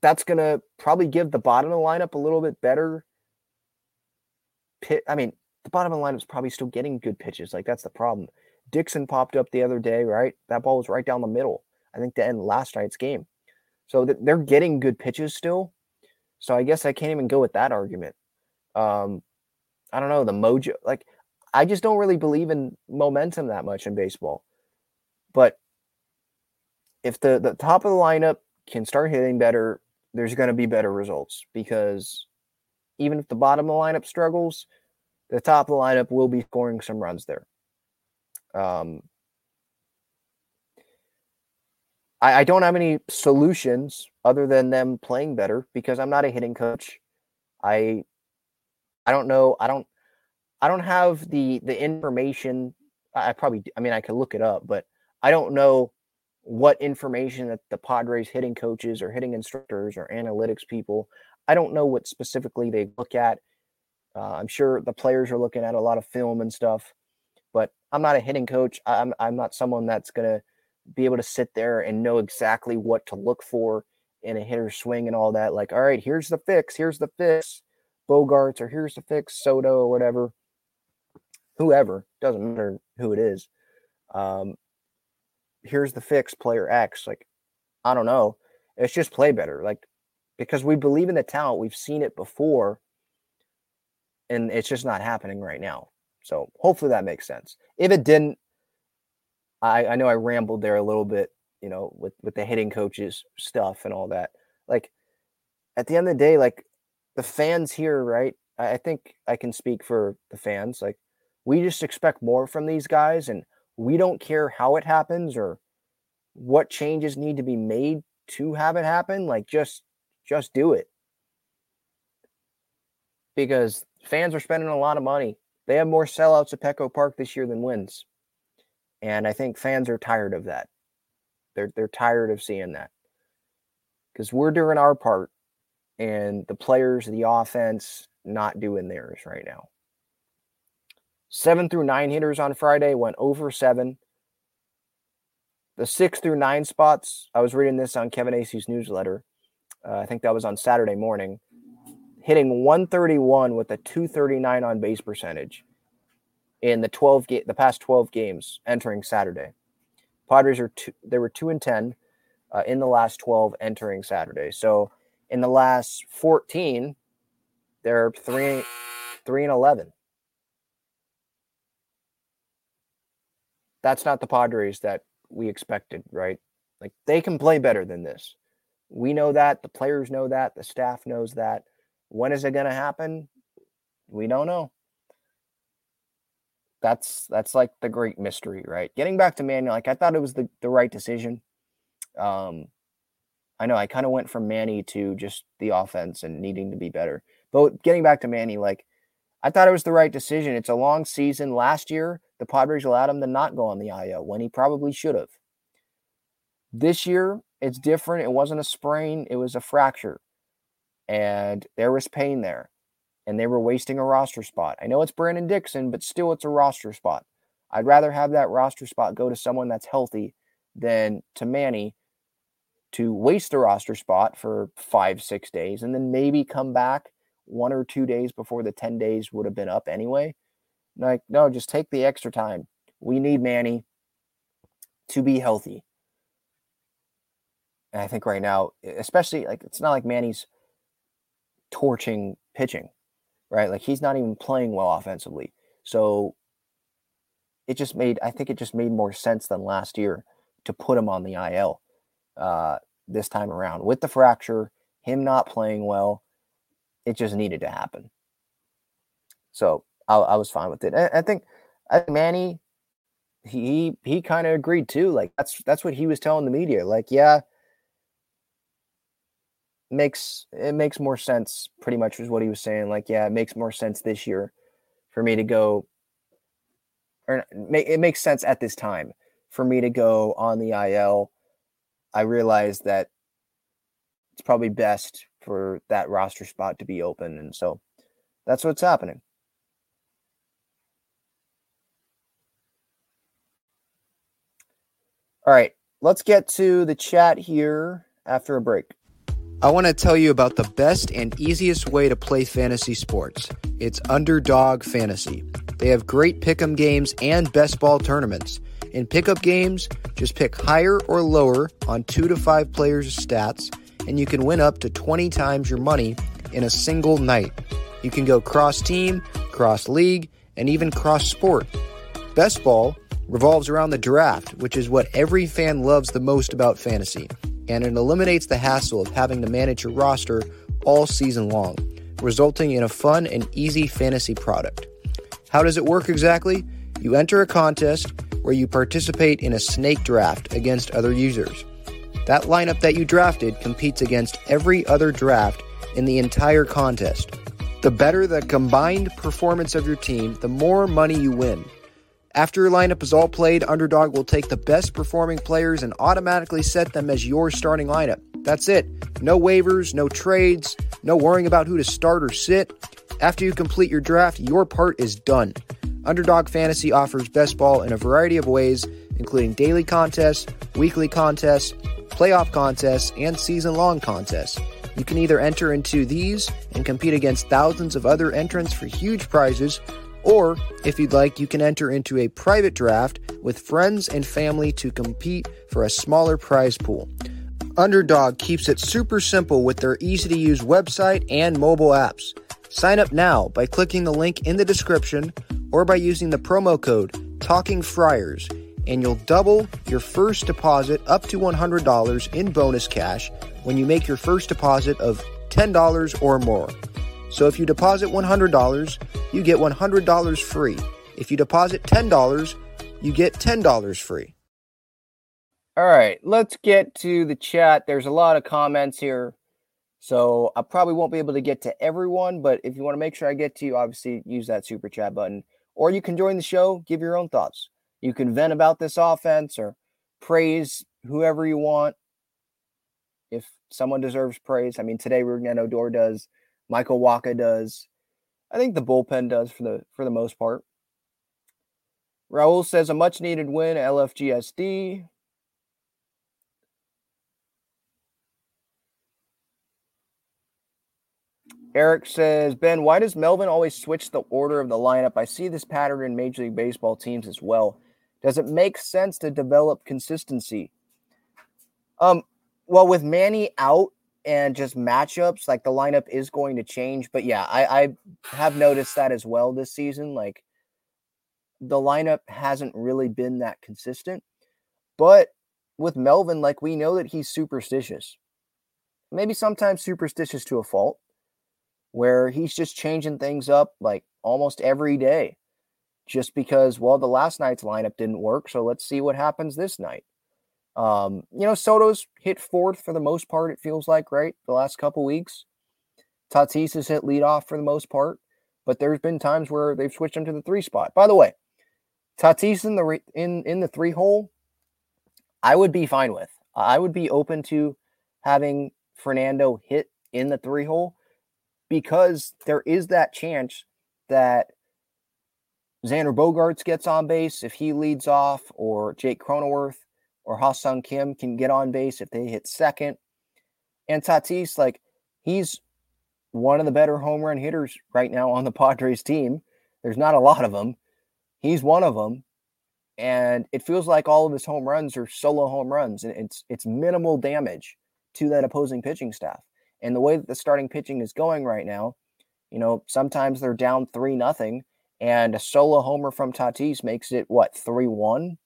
[SPEAKER 3] that's going to probably give the bottom of the lineup a little bit better pit. I mean, the bottom of the lineup is probably still getting good pitches. Like that's the problem. Dixon popped up the other day, right? That ball was right down the middle. I think to end last night's game. So they're getting good pitches still. So I guess I can't even go with that argument. Um, I don't know the mojo. Like I just don't really believe in momentum that much in baseball. But if the, the top of the lineup can start hitting better, there's going to be better results because even if the bottom of the lineup struggles, the top of the lineup will be scoring some runs there. Um, I, I don't have any solutions other than them playing better because I'm not a hitting coach. I I don't know. I don't I don't have the the information. I probably I mean I could look it up, but I don't know what information that the Padres hitting coaches or hitting instructors or analytics people. I don't know what specifically they look at. Uh, I'm sure the players are looking at a lot of film and stuff, but I'm not a hitting coach. I'm I'm not someone that's gonna be able to sit there and know exactly what to look for in a hitter swing and all that. Like, all right, here's the fix, here's the fix, Bogaerts, or here's the fix, Soto, or whatever, whoever, doesn't matter who it is. Um, here's the fix, player X. Like, I don't know. It's just play better. Like, because we believe in the talent, we've seen it before, and it's just not happening right now. So hopefully that makes sense. If it didn't, I, I know I rambled there a little bit, you know, with with the hitting coaches stuff and all that. Like at the end of the day, like the fans here, right? I, I think I can speak for the fans. Like we just expect more from these guys, and we don't care how it happens or what changes need to be made to have it happen. Like just just do it because fans are spending a lot of money. They have more sellouts at Petco Park this year than wins. And I think fans are tired of that. They're they're tired of seeing that. Because we're doing our part and the players, the offense, not doing theirs right now. Seven through nine hitters on Friday went over seven. The six through nine spots, I was reading this on Kevin Acee's newsletter. Uh, I think that was on Saturday morning. Hitting 131 with a 239 on base percentage in the 12 ga- the past 12 games entering Saturday. Padres are two, they were 2 and 10 uh, in the last 12 entering Saturday. So in the last 14 they're 3 3 and 11. That's not the Padres that we expected, right? Like they can play better than this. We know that, the players know that, the staff knows that. When is it going to happen? We don't know that's that's like the great mystery, right? Getting back to Manny, like I thought it was the, the right decision. Um, I know I kind of went from Manny to just the offense and needing to be better. But getting back to Manny, like I thought it was the right decision. It's a long season. Last year, the Padres allowed him to not go on the IO when he probably should have. This year, it's different. It wasn't a sprain, it was a fracture. And there was pain there and they were wasting a roster spot. I know it's Brandon Dixon, but still it's a roster spot. I'd rather have that roster spot go to someone that's healthy than to Manny to waste the roster spot for five, six days and then maybe come back one or two days before the 10 days would have been up anyway. Like, no, just take the extra time. We need Manny to be healthy. And I think right now, especially like it's not like Manny's torching pitching right? Like he's not even playing well offensively. So it just made, I think it just made more sense than last year to put him on the IL uh, this time around. With the fracture, him not playing well, it just needed to happen. So I, I was fine with it. I, I think I, Manny, he he kind of agreed too. Like that's that's what he was telling the media. Like, yeah, makes it makes more sense pretty much was what he was saying like yeah it makes more sense this year for me to go or it makes sense at this time for me to go on the IL I realized that it's probably best for that roster spot to be open and so that's what's happening. All right let's get to the chat here after a break
[SPEAKER 2] I want to tell you about the best and easiest way to play fantasy sports. It's Underdog Fantasy. They have great pick'em games and best ball tournaments. In pick'em games, just pick higher or lower on two to five players' stats, and you can win up to 20 times your money in a single night. You can go cross team, cross league, and even cross sport. Best ball revolves around the draft, which is what every fan loves the most about fantasy, and it eliminates the hassle of having to manage your roster all season long, resulting in a fun and easy fantasy product. How does it work exactly? You enter a contest where you participate in a snake draft against other users. That lineup that you drafted competes against every other draft in the entire contest. The better the combined performance of your team, the more money you win. After your lineup is all played, Underdog will take the best performing players and automatically set them as your starting lineup. That's it. No waivers, no trades, no worrying about who to start or sit. After you complete your draft, your part is done. Underdog Fantasy offers best ball in a variety of ways, including daily contests, weekly contests, playoff contests, and season long contests. You can either enter into these and compete against thousands of other entrants for huge prizes, or if you'd like, you can enter into a private draft with friends and family to compete for a smaller prize pool. Underdog keeps it super simple with their easy to use website and mobile apps. Sign up now by clicking the link in the description or by using the promo code Talking Friars, and you'll double your first deposit up to $100 in bonus cash when you make your first deposit of $10 or more. So if you deposit $100, you get $100 free. If you deposit $10, you get $10 free.
[SPEAKER 3] All right, let's get to the chat. There's a lot of comments here. So I probably won't be able to get to everyone, but if you want to make sure I get to you, obviously use that super chat button. Or you can join the show, give your own thoughts. You can vent about this offense or praise whoever you want. If someone deserves praise, I mean, today Rougned Odor does, Michael Wacha does. I think the bullpen does for the for the most part. Raul says a much needed win LFGSD. Eric says, Ben, why does Melvin always switch the order of the lineup? I see this pattern in Major League Baseball teams as well. Does it make sense to develop consistency? Um, well, with Manny out and just matchups, like the lineup is going to change. But yeah, I, I have noticed that as well this season. Like the lineup hasn't really been that consistent. But with Melvin, like we know that he's superstitious. Maybe sometimes superstitious to a fault where he's just changing things up like almost every day just because, well, the last night's lineup didn't work. So let's see what happens this night. Um, you know, Soto's hit fourth for the most part, it feels like, right? The last couple weeks. Tatis has hit leadoff for the most part, but there's been times where they've switched him to the three spot. By the way, Tatis in the in in the three hole, I would be fine with. I would be open to having Fernando hit in the three hole because there is that chance that Xander Bogaerts gets on base if he leads off, or Jake Cronenworth or Ha-Seong Kim can get on base if they hit second. And Tatis, like, he's one of the better home run hitters right now on the Padres team. There's not a lot of them. He's one of them. And it feels like all of his home runs are solo home runs, and it's it's minimal damage to that opposing pitching staff. And the way that the starting pitching is going right now, you know, sometimes they're down three nothing, and a solo homer from Tatis makes it what three one,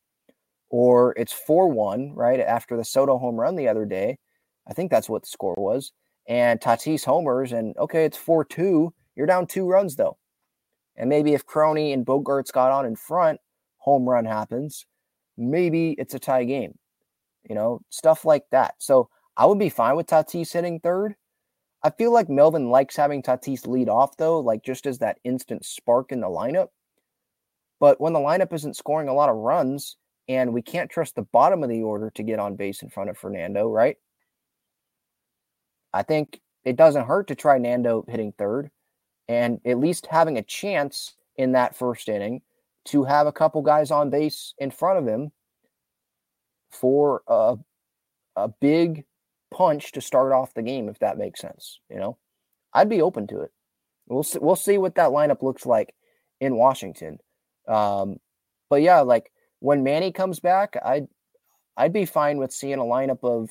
[SPEAKER 3] or it's four one right after the Soto home run the other day. I think that's what the score was. And Tatis homers, and okay, it's four two. You're down two runs though, and maybe if Crony and Bogaerts got on in front, home run happens. Maybe it's a tie game. You know, stuff like that. So I would be fine with Tatis hitting third. I feel like Melvin likes having Tatis lead off, though, like just as that instant spark in the lineup. But when the lineup isn't scoring a lot of runs and we can't trust the bottom of the order to get on base in front of Fernando, right? I think it doesn't hurt to try Nando hitting third and at least having a chance in that first inning to have a couple guys on base in front of him for a, a big punch to start off the game, if that makes sense. You know, I'd be open to it. We'll see, we'll see what that lineup looks like in Washington. Um, but yeah, like when Manny comes back, I'd I'd be fine with seeing a lineup of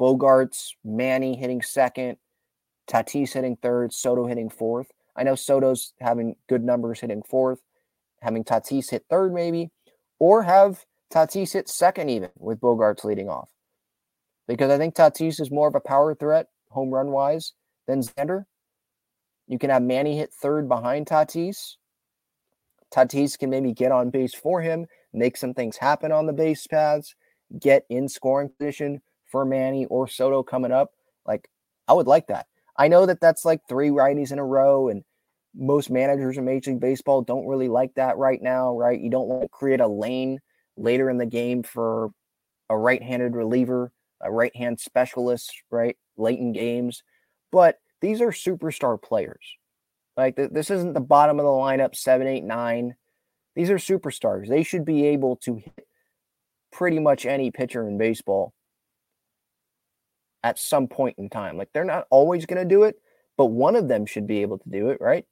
[SPEAKER 3] Bogaerts, Manny hitting second, Tatis hitting third, Soto hitting fourth. I know Soto's having good numbers hitting fourth, having Tatis hit third, maybe, or have Tatis hit second, even with Bogaerts leading off. Because I think Tatis is more of a power threat, home run wise, than Xander. You can have Manny hit third behind Tatis. Tatis can maybe get on base for him, make some things happen on the base paths, get in scoring position for Manny or Soto coming up. Like, I would like that. I know that that's like three righties in a row, and most managers in Major League Baseball don't really like that right now, right? You don't want to create a lane later in the game for a right handed reliever, a right hand specialist, right? Late in games. But these are superstar players. Like th- this isn't the bottom of the lineup, seven, eight, nine. These are superstars. They should be able to hit pretty much any pitcher in baseball at some point in time. Like they're not always going to do it, but one of them should be able to do it, right?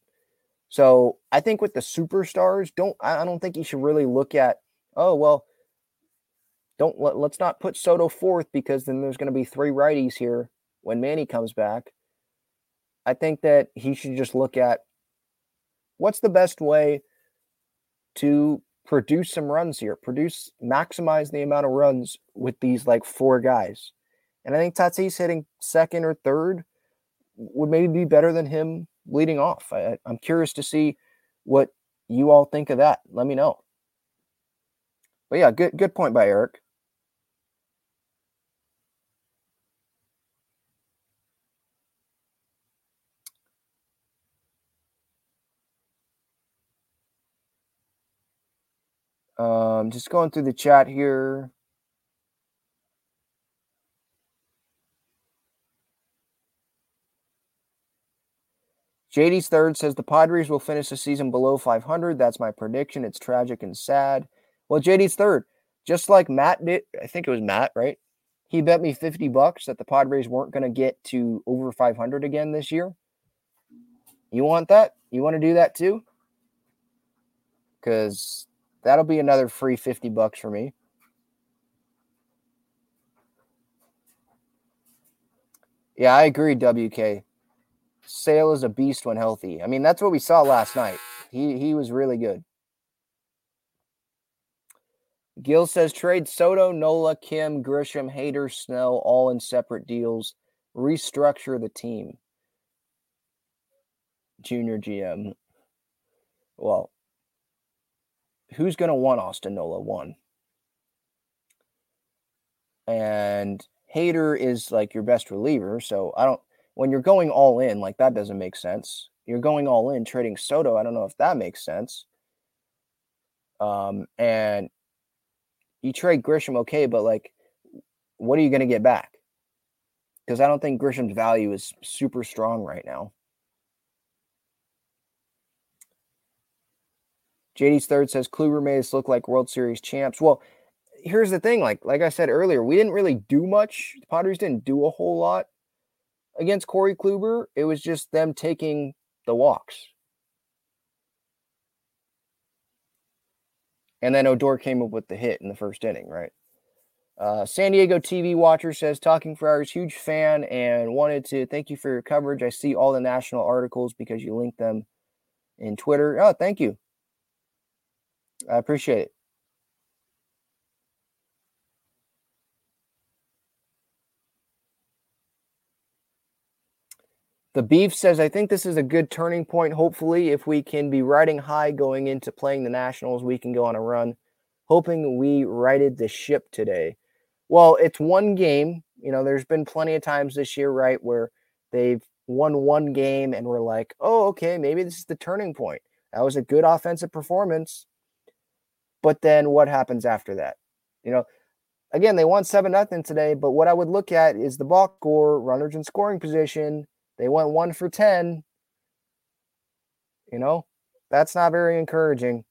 [SPEAKER 3] So I think with the superstars, don't I don't think you should really look at, oh well, don't let, let's not put Soto fourth because then there's going to be three righties here when Manny comes back. I think that he should just look at what's the best way to produce some runs here, produce, maximize the amount of runs with these like four guys. And I think Tatis hitting second or third would maybe be better than him leading off. I, I'm curious to see what you all think of that. Let me know. But yeah, good good point by Eric. Um, just going through the chat here. JD's third says the Padres will finish the season below 500. That's my prediction. It's tragic and sad. Well, JD's third, just like Matt did. I think it was Matt, right? He bet me 50 bucks that the Padres weren't going to get to over 500 again this year. You want that? You want to do that too? Because that'll be another free 50 bucks for me. Yeah, I agree, WK. Sale is a beast when healthy. I mean, that's what we saw last night. He he was really good. Gil says trade Soto, Nola, Kim, Grisham, Hader, Snell, all in separate deals. Restructure the team. Junior GM. Well, who's going to want Austin Nola? One. And Hader is like your best reliever. So I don't, when you're going all in, like that doesn't make sense. You're going all in trading Soto. I don't know if that makes sense. Um, and you trade Grisham, okay, but like, what are you going to get back? Because I don't think Grisham's value is super strong right now. JD's third says Kluber made us look like World Series champs. Well, here's the thing, like like I said earlier, we didn't really do much. The Padres didn't do a whole lot against Corey Kluber. It was just them taking the walks. And then Odor came up with the hit in the first inning, right? Uh, San Diego TV Watcher says, Talking Friars, huge fan and wanted to thank you for your coverage. I see all the national articles because you link them in Twitter. Oh, thank you. I appreciate it. The Beef says, I think this is a good turning point. Hopefully, if we can be riding high going into playing the Nationals, we can go on a run. Hoping we righted the ship today. Well, it's one game. You know, there's been plenty of times this year, right, where they've won one game and we're like, oh, okay, maybe this is the turning point. That was a good offensive performance. But then what happens after that? You know, again, they won 7 nothing today, but what I would look at is the ball score, runners in scoring position, they went one for 10. You know, that's not very encouraging.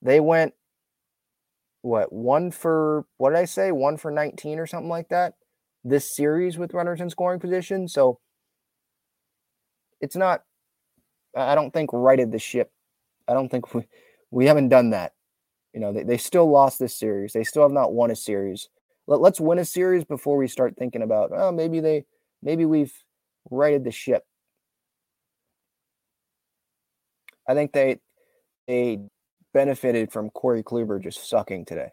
[SPEAKER 3] They went, what, one for, what did I say? One for 19 or something like that this series with runners in scoring position. So it's not, I don't think, righted the ship. I don't think we, we haven't done that. You know, they, they still lost this series. They still have not won a series. Let, let's win a series before we start thinking about, oh, maybe they, maybe we've, righted the ship. I think they they benefited from Corey Kluber just sucking today.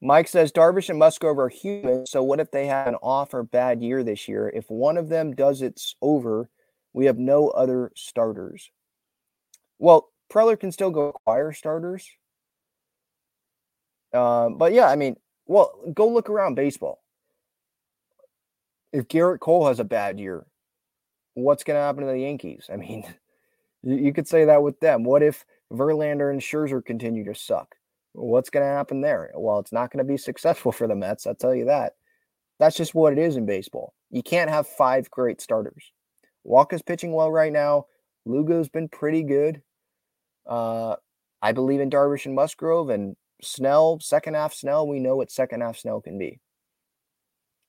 [SPEAKER 3] Mike says Darvish and Musgrove are human. So what if they have an off or bad year this year? If one of them does it's over, we have no other starters. Well, Preller can still go acquire starters. Um, but yeah, I mean, well, go look around baseball. If Gerrit Cole has a bad year, what's going to happen to the Yankees? I mean, [LAUGHS] you, you could say that with them. What if Verlander and Scherzer continue to suck? What's going to happen there? Well, it's not going to be successful for the Mets. I'll tell you that. That's just what it is in baseball. You can't have five great starters. Wacha's pitching well right now. Lugo's been pretty good. Uh, I believe in Darvish and Musgrove and Snell, second half Snell. We know what second half Snell can be.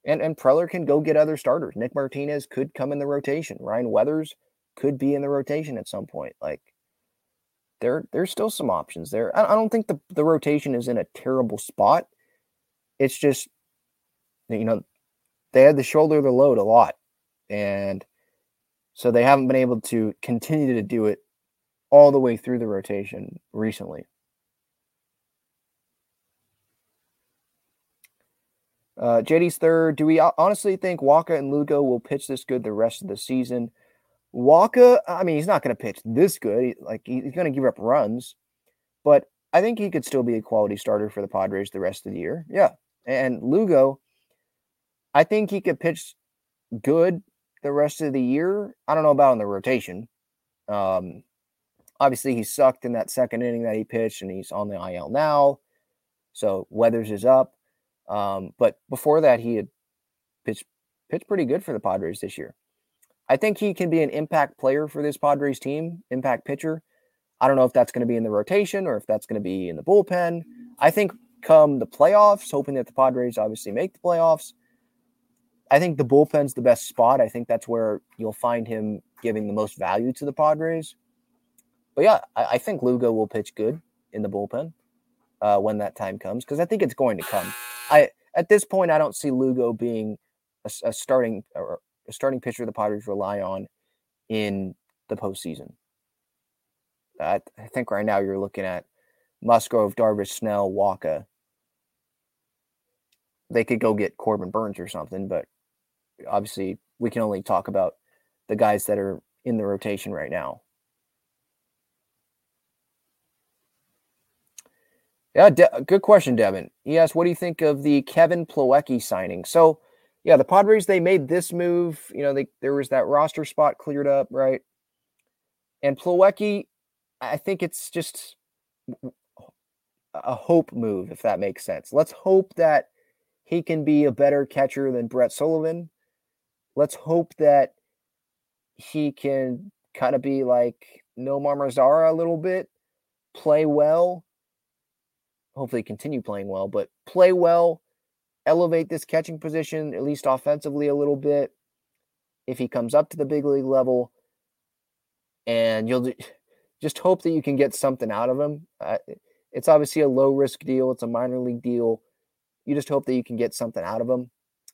[SPEAKER 3] And and Preller can go get other starters. Nick Martinez could come in the rotation. Ryan Weathers could be in the rotation at some point. Like there there's still some options there. I, I don't think the, the rotation is in a terrible spot. It's just you know they had to shoulder the load a lot. And so they haven't been able to continue to do it all the way through the rotation recently. Uh, JD's third. Do we honestly think Wacha and Lugo will pitch this good the rest of the season? Wacha, I mean, he's not going to pitch this good. Like he's going to give up runs, but I think he could still be a quality starter for the Padres the rest of the year. Yeah, and Lugo, I think he could pitch good the rest of the year. I don't know about in the rotation. Um, obviously, he sucked in that second inning that he pitched, and he's on the IL now. So Weathers is up. Um, but before that, he had pitched pitched pretty good for the Padres this year. I think he can be an impact player for this Padres team, impact pitcher. I don't know if that's going to be in the rotation or if that's going to be in the bullpen. I think come the playoffs, hoping that the Padres obviously make the playoffs, I think the bullpen's the best spot. I think that's where you'll find him giving the most value to the Padres. But yeah, I, I think Lugo will pitch good in the bullpen uh, when that time comes because I think it's going to come. I at this point I don't see Lugo being a, a starting or a starting pitcher the Padres rely on in the postseason. I, I think right now you're looking at Musgrove, Darvish, Snell, Wacha. They could go get Corbin Burnes or something, but obviously we can only talk about the guys that are in the rotation right now. Yeah, De- good question, Devin. He asked, "What do you think of the Kevin Plawecki signing?" So, yeah, the Padres they made this move. You know, they, there was that roster spot cleared up, right? And Plawecki, I think it's just a hope move, if that makes sense. Let's hope that he can be a better catcher than Brett Sullivan. Let's hope that he can kind of be like Nomar Mazara a little bit, play well, hopefully continue playing well, but play well, elevate this catching position, at least offensively a little bit. If he comes up to the big league level, and you'll [SIGHS] just hope that you can get something out of him. Uh, it's obviously a low risk deal, it's a minor league deal. You just hope that you can get something out of him.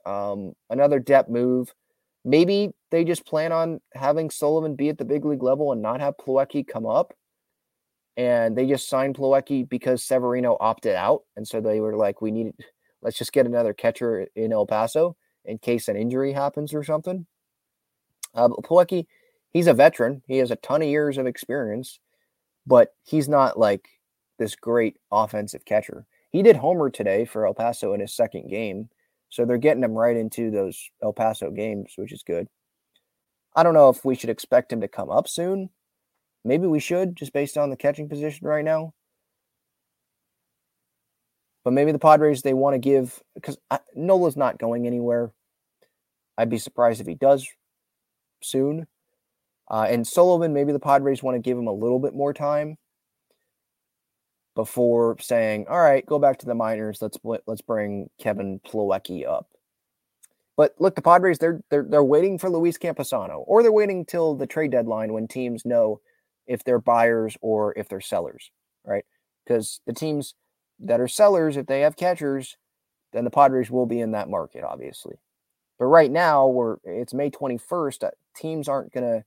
[SPEAKER 3] Um, another depth move. Maybe they just plan on having Sullivan be at the big league level and not have Plawecki come up and they just signed Plawecki because Severino opted out, and so they were like, "We need, let's just get another catcher in El Paso in case an injury happens or something." Uh, Plawecki, he's a veteran; he has a ton of years of experience, but he's not like this great offensive catcher. He did homer today for El Paso in his second game, so they're getting him right into those El Paso games, which is good. I don't know if we should expect him to come up soon Maybe we should, just based on the catching position right now. But maybe the Padres they want to give because Nola's not going anywhere. I'd be surprised if he does soon. Uh, and Sullivan, maybe the Padres want to give him a little bit more time before saying, "All right, go back to the minors. Let's let's bring Kevin Plawecki up." But look, the Padres they're they're they're waiting for Luis Campusano, or they're waiting till the trade deadline when teams know if they're buyers or if they're sellers, right? Because the teams that are sellers, if they have catchers, then the Padres will be in that market, obviously. But right now, we're it's May 21st. Uh, teams aren't gonna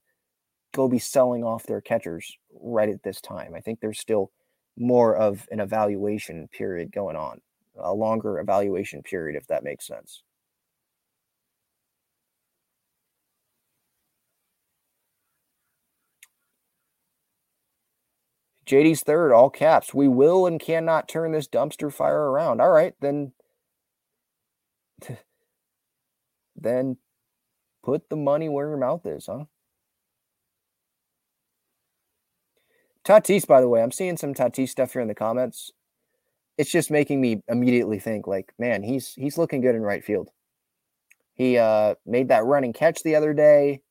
[SPEAKER 3] go be selling off their catchers right at this time. I think there's still more of an evaluation period going on, a longer evaluation period, if that makes sense. JD's third, all caps. We will and cannot turn this dumpster fire around. All right, then [LAUGHS] then put the money where your mouth is, huh? Tatis, by the way, I'm seeing some Tatis stuff here in the comments. It's just making me immediately think, like, man, he's he's looking good in right field. He uh, made that running catch the other day.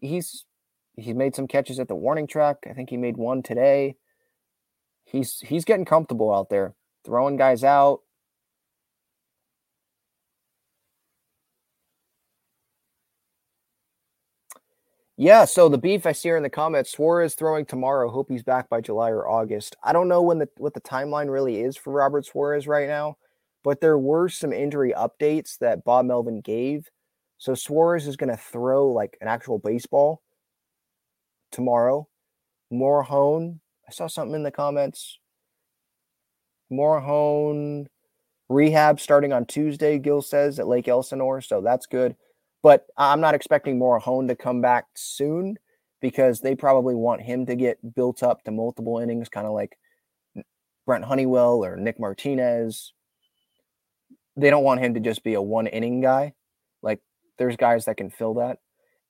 [SPEAKER 3] He's he made some catches at the warning track. I think he made one today. He's he's getting comfortable out there, throwing guys out. Yeah, so the beef I see here in the comments, Suarez throwing tomorrow. Hope he's back by July or August. I don't know when the what the timeline really is for Robert Suarez right now, but there were some injury updates that Bob Melvin gave. So Suarez is going to throw like an actual baseball tomorrow. Morejon, I saw something in the comments. Morejon rehab starting on Tuesday, Gil says at Lake Elsinore. So that's good. But I'm not expecting Morejon to come back soon because they probably want him to get built up to multiple innings, kind of like Brent Honeywell or Nick Martinez. They don't want him to just be a one inning guy. Like there's guys that can fill that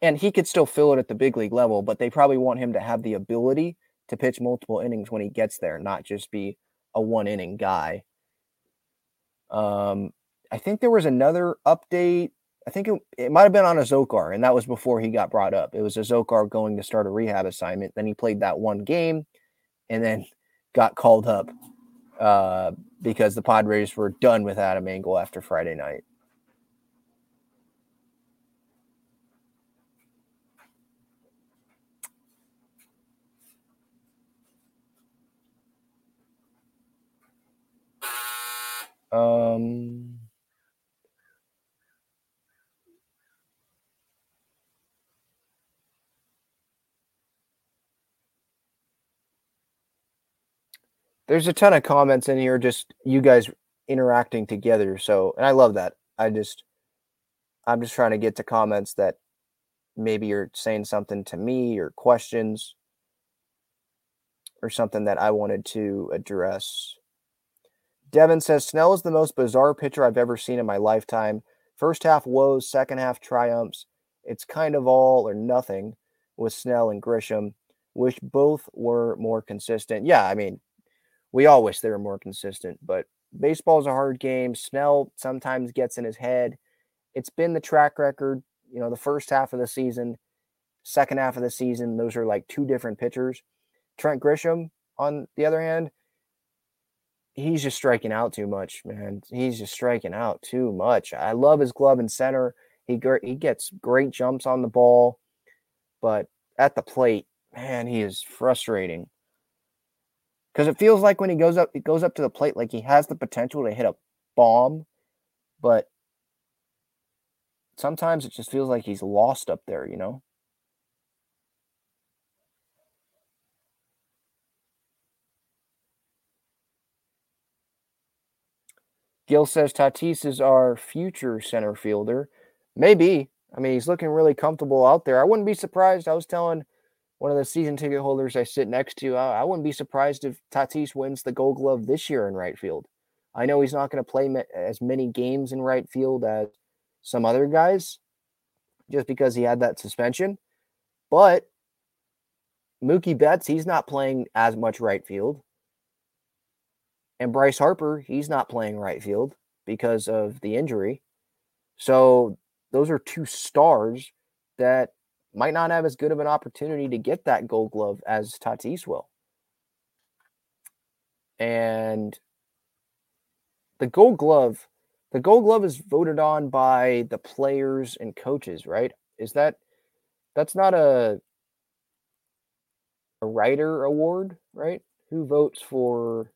[SPEAKER 3] and he could still fill it at the big league level, but they probably want him to have the ability to pitch multiple innings when he gets there, not just be a one inning guy. Um, I think there was another update. I think it, it might have been on a Azocar, and that was before he got brought up. It was a Azocar going to start a rehab assignment. Then he played that one game and then [LAUGHS] got called up uh, because the Padres were done with Adam Engel after Friday night. Um, there's a ton of comments in here, just you guys interacting together. So, and I love that. I just, I'm just trying to get to comments that maybe you're saying something to me or questions or something that I wanted to address. Devin says Snell is the most bizarre pitcher I've ever seen in my lifetime. First half woes, second half triumphs. It's kind of all or nothing with Snell and Grisham. Wish both were more consistent. Yeah, I mean, we all wish they were more consistent, but baseball's a hard game. Snell sometimes gets in his head. It's been the track record, you know, the first half of the season, second half of the season, those are like two different pitchers. Trent Grisham, on the other hand, he's just striking out too much, man. He's just striking out too much. I love his glove and center. He he gets great jumps on the ball, but at the plate, man, he is frustrating. Because it feels like when he goes up, he goes up to the plate like he has the potential to hit a bomb, but sometimes it just feels like he's lost up there, you know. Gil says Tatis is our future center fielder. Maybe. I mean, he's looking really comfortable out there. I wouldn't be surprised. I was telling one of the season ticket holders I sit next to, I, I wouldn't be surprised if Tatis wins the gold glove this year in right field. I know he's not going to play as many games in right field as some other guys just because he had that suspension. But Mookie Betts, he's not playing as much right field. And Bryce Harper, he's not playing right field because of the injury. So those are two stars that might not have as good of an opportunity to get that gold glove as Tatis will. And the gold glove, the gold glove is voted on by the players and coaches, right? Is that that's not a a writer award, right? Who votes for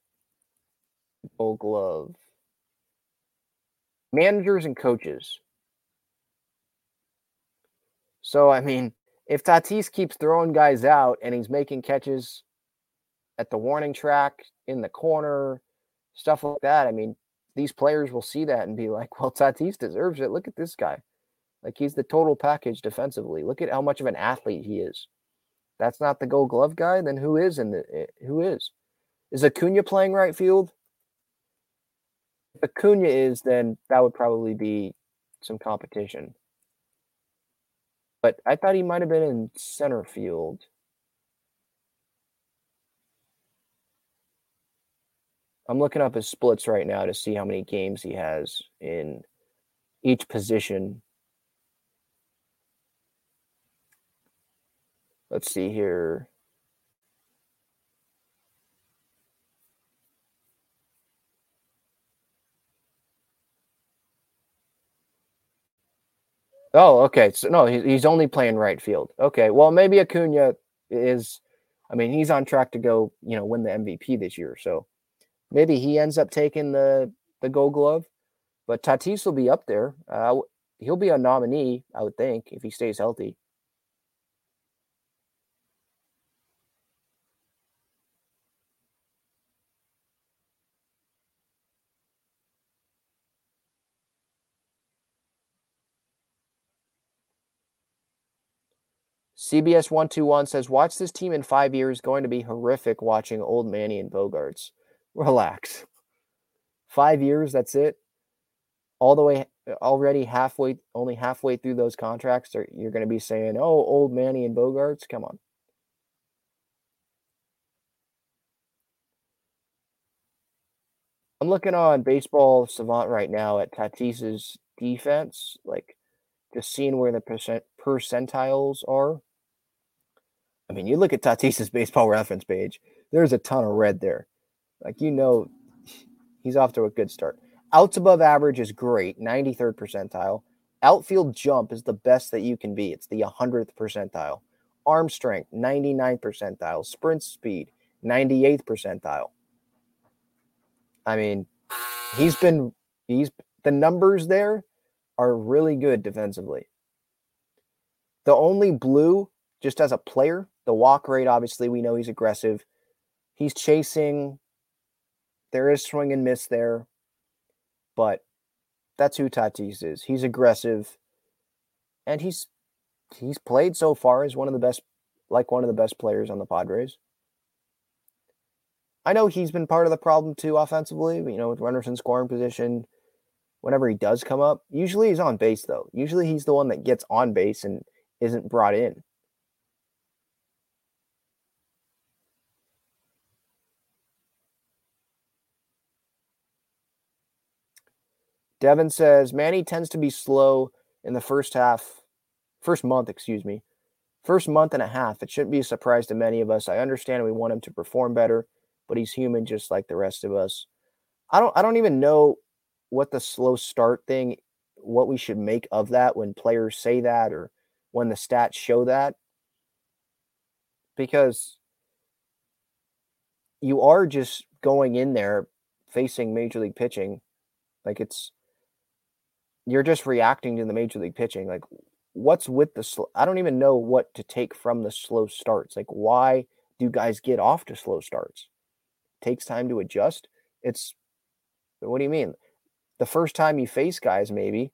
[SPEAKER 3] Gold Glove. managers and coaches. So, I mean, if Tatis keeps throwing guys out and he's making catches at the warning track, in the corner, stuff like that, I mean, these players will see that and be like, well, Tatis deserves it. Look at this guy. Like, he's the total package defensively. Look at how much of an athlete he is. That's not the gold glove guy, then who is in the eh, who is? Is Acuna playing right field? If Acuna is, then that would probably be some competition. But I thought he might have been in center field. I'm looking up his splits right now to see how many games he has in each position. Let's see here. Oh, okay. So no, he's only playing right field. Okay. Well, maybe Acuna is. I mean, he's on track to go. You know, win the MVP this year. So maybe he ends up taking the the Gold Glove. But Tatis will be up there. Uh, he'll be a nominee, I would think, if he stays healthy. CBS 121 says, Watch this team in five years. Going to be horrific watching old Manny and Bogaerts. Relax. Five years, that's it. All the way, already halfway, only halfway through those contracts, you're going to be saying, Oh, old Manny and Bogaerts. Come on. I'm looking on Baseball Savant right now at Tatis's defense, like just seeing where the percent percentiles are. I mean, you look at Tatis's baseball reference page, there's a ton of red there. Like, you know, he's off to a good start. Outs above average is great, 93rd percentile. Outfield jump is the best that you can be, it's the 100th percentile. Arm strength, 99th percentile. Sprint speed, 98th percentile. I mean, he's been, he's, the numbers there are really good defensively. The only blue, just as a player, the walk rate, obviously, we know he's aggressive. He's chasing. There is swing and miss there. But that's who Tatis is. He's aggressive. And he's he's played so far as one of the best like one of the best players on the Padres. I know he's been part of the problem too offensively, you know, with runners in scoring position. Whenever he does come up, usually he's on base though. Usually he's the one that gets on base and isn't brought in. Devin says Manny tends to be slow in the first half, first month, excuse me, first month and a half. It shouldn't be a surprise to many of us. I understand we want him to perform better, but he's human just like the rest of us. I don't I don't even know what the slow start thing what we should make of that when players say that or when the stats show that because you are just going in there facing major league pitching like it's you're just reacting to the major league pitching. Like, what's with the? I don't even know what to take from the slow starts. Like, why do guys get off to slow starts? It takes time to adjust. It's what do you mean? The first time you face guys, maybe,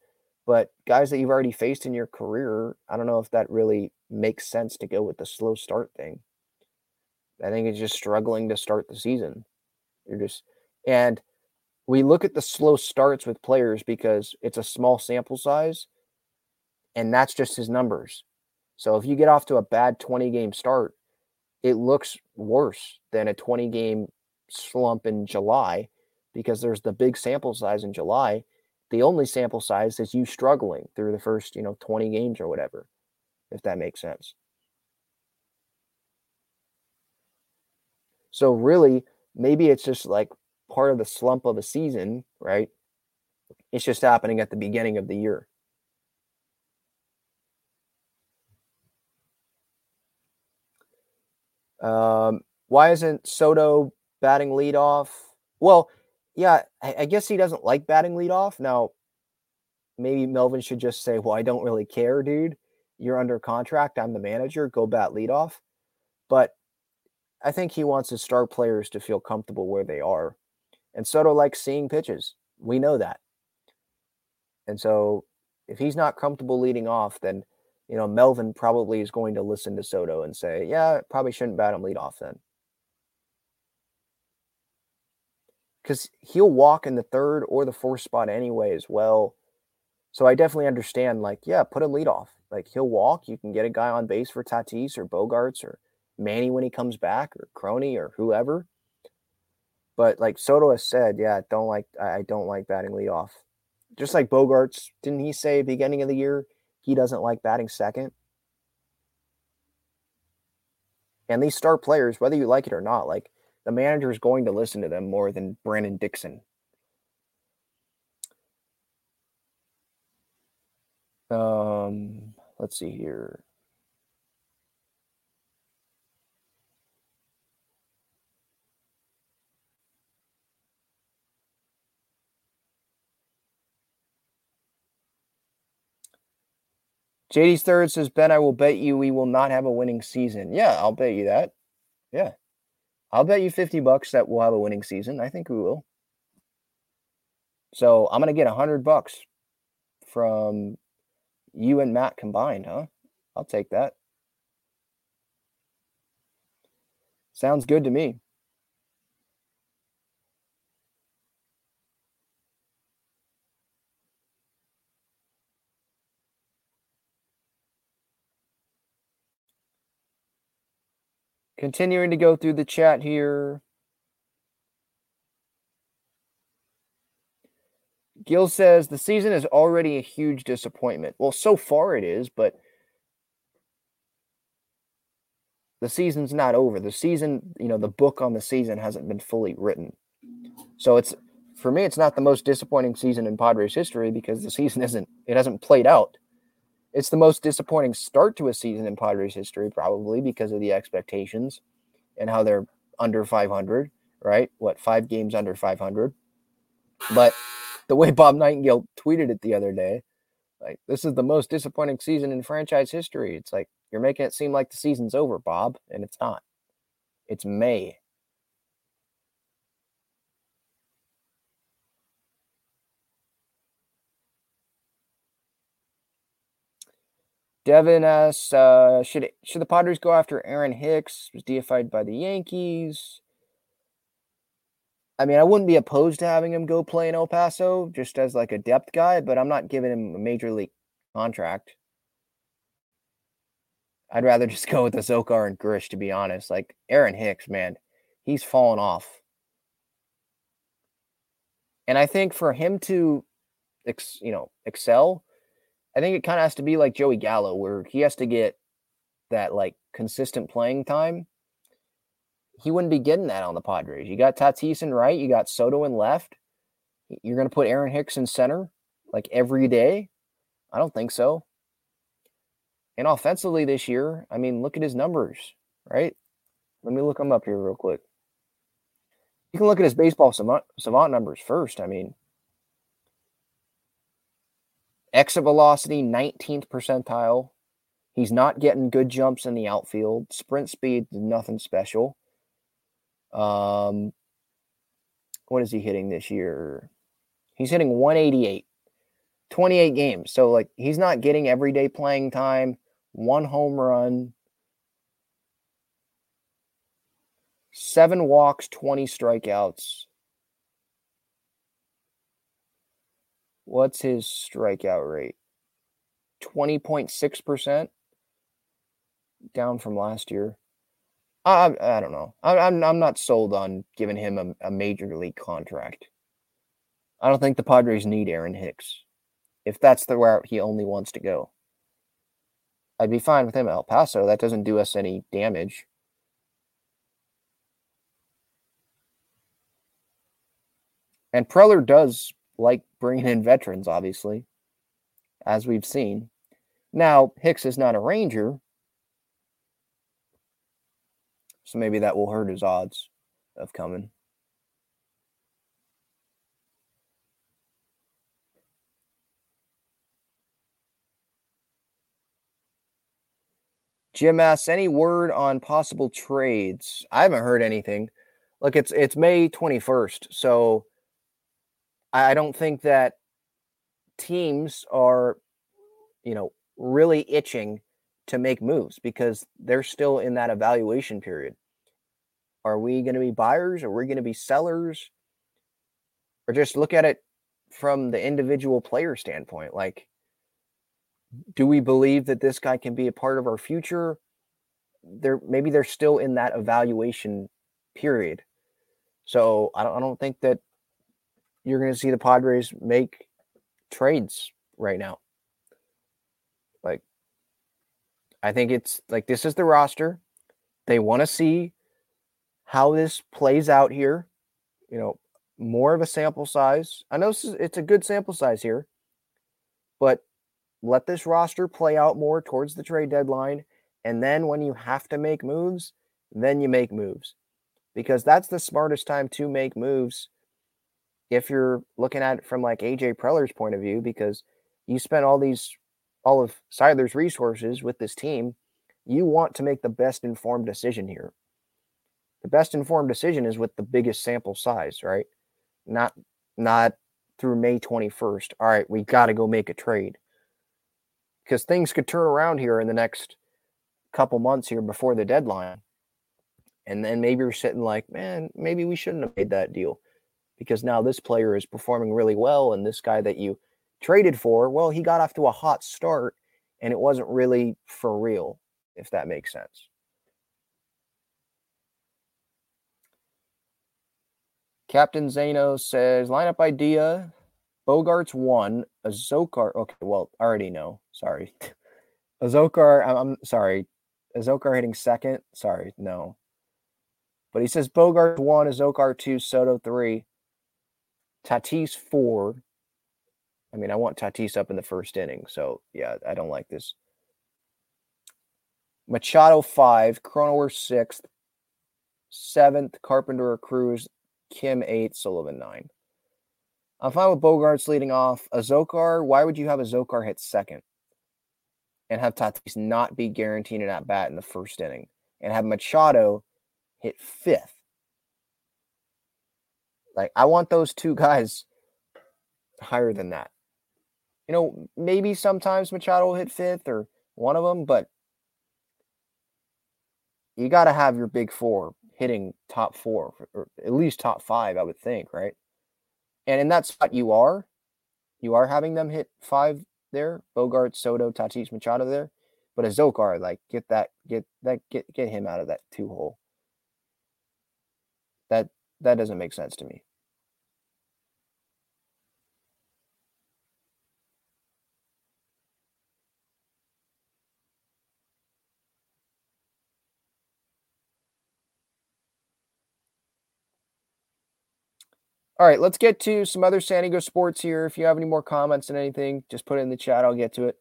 [SPEAKER 3] but guys that you've already faced in your career, I don't know if that really makes sense to go with the slow start thing. I think it's just struggling to start the season. You're just and we look at the slow starts with players because it's a small sample size and that's just his numbers. So if you get off to a bad 20 game start, it looks worse than a 20 game slump in July because there's the big sample size in July. The only sample size is you struggling through the first, you know, 20 games or whatever, if that makes sense. So really, maybe it's just like part of the slump of the season, right? It's just happening at the beginning of the year. Um, why isn't Soto batting leadoff? Well, yeah, I, I, guess he doesn't like batting leadoff. Now, maybe Melvin should just say, Well, I don't really care, dude. You're under contract. I'm the manager. Go bat leadoff. But I think he wants his star players to feel comfortable where they are. And Soto likes seeing pitches. We know that. And so if he's not comfortable leading off, then you know Melvin probably is going to listen to Soto and say, "Yeah, probably shouldn't bat him lead off then." Because he'll walk in the third or the fourth spot anyway as well. So I definitely understand, like, yeah, put him lead off. Like he'll walk. You can get a guy on base for Tatis or Bogaerts or Manny when he comes back or Crony or whoever. But like Soto has said, yeah, don't like I don't like batting lead off. Just like Bogaerts, didn't he say beginning of the year he doesn't like batting second? And these star players, whether you like it or not, like the manager is going to listen to them more than Brandon Dixon. Um, let's see here. JD's third says, Ben, I will bet you we will not have a winning season. Yeah, I'll bet you that. Yeah. I'll bet you 50 bucks that we'll have a winning season. I think we will. So I'm going to get 100 bucks from you and Matt combined, huh? I'll take that. Sounds good to me. Continuing to go through the chat here. Gil says the season is already a huge disappointment. Well, so far it is, but the season's not over. The season, you know, the book on the season hasn't been fully written. So it's for me, it's not the most disappointing season in Padres history because the season isn't it hasn't played out. It's the most disappointing start to a season in Padres history, probably because of the expectations and how they're under 500, right? What, five games under 500? But the way Bob Nightingale tweeted it the other day, like, this is the most disappointing season in franchise history. It's like, you're making it seem like the season's over, Bob, and it's not. It's May. Devin asks, uh, should should the Padres go after Aaron Hicks? Was DFA'd by the Yankees. I mean, I wouldn't be opposed to having him go play in El Paso just as like a depth guy, but I'm not giving him a major league contract. I'd rather [LAUGHS] just go with the Azocar and Grish, to be honest. Like Aaron Hicks, man, he's fallen off. And I think for him to, ex, you know, excel, I think it kind of has to be like Joey Gallo, where he has to get that like consistent playing time. He wouldn't be getting that on the Padres. You got Tatis in right, you got Soto in left. You're going to put Aaron Hicks in center like every day? I don't think so. And offensively this year, I mean, look at his numbers, right? Let me look them up here real quick. You can look at his baseball savant, savant numbers first. I mean, Exit velocity, 19th percentile. He's not getting good jumps in the outfield. Sprint speed, nothing special. Um, what is he hitting this year? He's hitting 188, 28 games. So, like, he's not getting everyday playing time. One home run, seven walks, 20 strikeouts. What's his strikeout rate? 20.6%, down from last year. I, I don't know. I, I'm, I'm not sold on giving him a, a major league contract. I don't think the Padres need Aaron Hicks if that's the route he only wants to go. I'd be fine with him at El Paso. That doesn't do us any damage. And Preller does like bringing in veterans, obviously, as we've seen. Now, Hicks is not a Ranger, so maybe that will hurt his odds of coming. Jim asks, any word on possible trades? I haven't heard anything. Look, it's it's May 21st, so I don't think that teams are, you know, really itching to make moves because they're still in that evaluation period. Are we going to be buyers? Are we going to be sellers? Or just look at it from the individual player standpoint. Like, do we believe that this guy can be a part of our future? They're maybe they're still in that evaluation period. So I don't I don't think that you're going to see the Padres make trades right now. Like I think it's like this is the roster. They want to see how this plays out here. You know, more of a sample size. I know it's a good sample size here, but let this roster play out more towards the trade deadline. And then when you have to make moves, then you make moves because that's the smartest time to make moves if you're looking at it from like AJ Preller's point of view, because you spent all these, all of Seidler's resources with this team. You want to make the best informed decision here. The best informed decision is with the biggest sample size, right? Not, not through May 21st. All right, we got to go make a trade because things could turn around here in the next couple months here before the deadline. And then maybe you're sitting like, man, maybe we shouldn't have made that deal because now this player is performing really well. And this guy that you traded for, well, he got off to a hot start and it wasn't really for real, if that makes sense. Captain Zano says lineup idea Bogaert's one, Azocar. Okay, well, I already know. Sorry. [LAUGHS] Azocar, I'm, I'm sorry. Azocar hitting second. Sorry, no. But he says Bogart one, Azocar two, Soto three, Tatis four. I mean, I want Tatis up in the first inning. So, yeah, I don't like this. Machado five, Cronenworth sixth, seventh, Carpenter Cruz, Kim eight, Sullivan nine. I'm fine with Bogaerts leading off. Azocar, why would you have Azocar hit second and have Tatis not be guaranteed an at bat in the first inning and have Machado hit fifth? Like, I want those two guys higher than that. You know, maybe sometimes Machado will hit fifth or one of them, but you got to have your big four hitting top four or at least top five, I would think, right? And in that spot, you are, you are having them hit five there. Bogart, Soto, Tatis, Machado there. But Azocar, like, get that, get that, get get him out of that two hole. That that doesn't make sense to me. All right, let's get to some other San Diego sports here. If you have any more comments and anything, just put it in the chat. I'll get to it.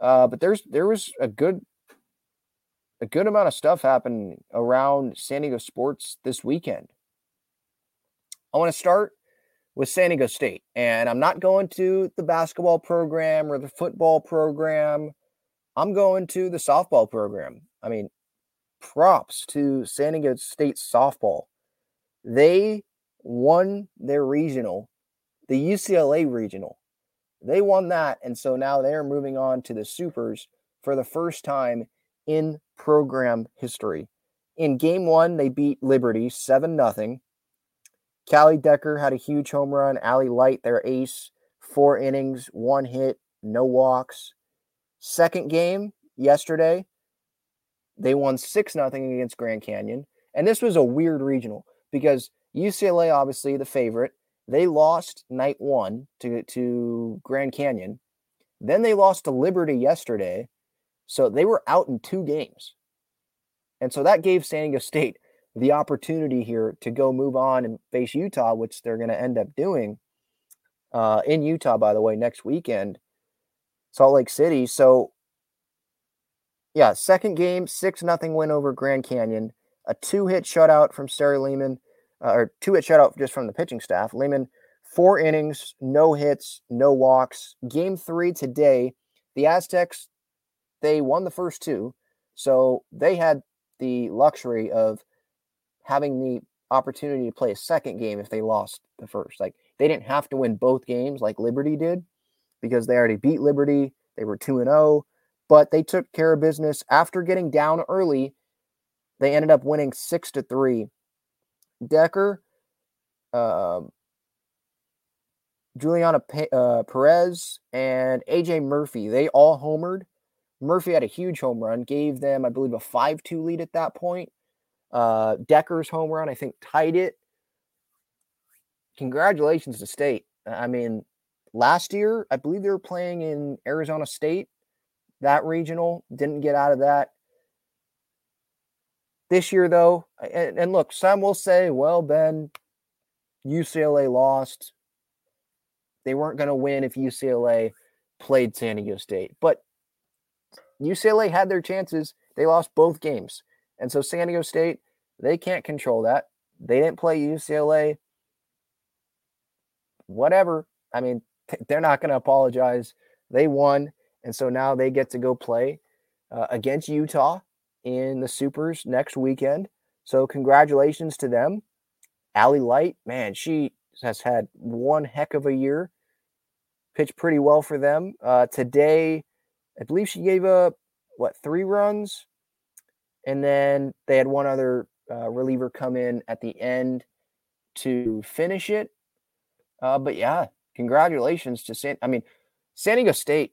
[SPEAKER 3] Uh, but there's there was a good a good amount of stuff happened around San Diego sports this weekend. I want to start with San Diego State, and I'm not going to the basketball program or the football program. I'm going to the softball program. I mean, props to San Diego State softball. They won their regional, the UCLA regional. They won that. And so now they're moving on to the supers for the first time in program history. In game one, they beat Liberty 7 0. Callie Decker had a huge home run. Allie Light, their ace, four innings, one hit, no walks. Second game yesterday, they won 6 0 against Grand Canyon. And this was a weird regional because UCLA, obviously the favorite, they lost night one to, to Grand Canyon. Then they lost to Liberty yesterday. So they were out in two games. And so that gave San Diego [LAUGHS] State the opportunity here to go move on and face Utah, which they're going to end up doing uh, in Utah, by the way, next weekend, Salt Lake City. So, yeah, second game, 6 nothing win over Grand Canyon, a two hit shutout from Sarah Lehman uh, or two hit shutout just from the pitching staff. Lehman, four innings, no hits, no walks. Game three today, the Aztecs they won the first two, so they had the luxury of having the opportunity to play a second game if they lost the first. Like they didn't have to win both games like Liberty did because they already beat Liberty. They were 2 and 0, but they took care of business after getting down early. They ended up winning 6 to 3. Decker um, Juliana uh, Perez and AJ Murphy, they all homered. Murphy had a huge home run, gave them, I believe, a 5 2 lead at that point. Uh, Decker's home run, I think, tied it. Congratulations to State. I mean, last year, I believe they were playing in Arizona State, that regional, didn't get out of that. This year, though, and, and look, some will say, well, Ben, UCLA lost. They weren't going to win if UCLA played San Diego State. But UCLA had their chances. They lost both games. And so San Diego State, they can't control that. They didn't play UCLA. Whatever. I mean, [LAUGHS] they're not going to apologize. They won. And so now they get to go play uh, against Utah in the Supers next weekend. So congratulations to them. Allie Light, man, she has had one heck of a year. Pitched pretty well for them. Uh, today, I believe she gave up what three runs, and then they had one other uh, reliever come in at the end to finish it. Uh, but yeah, congratulations to San. I mean, San Diego State.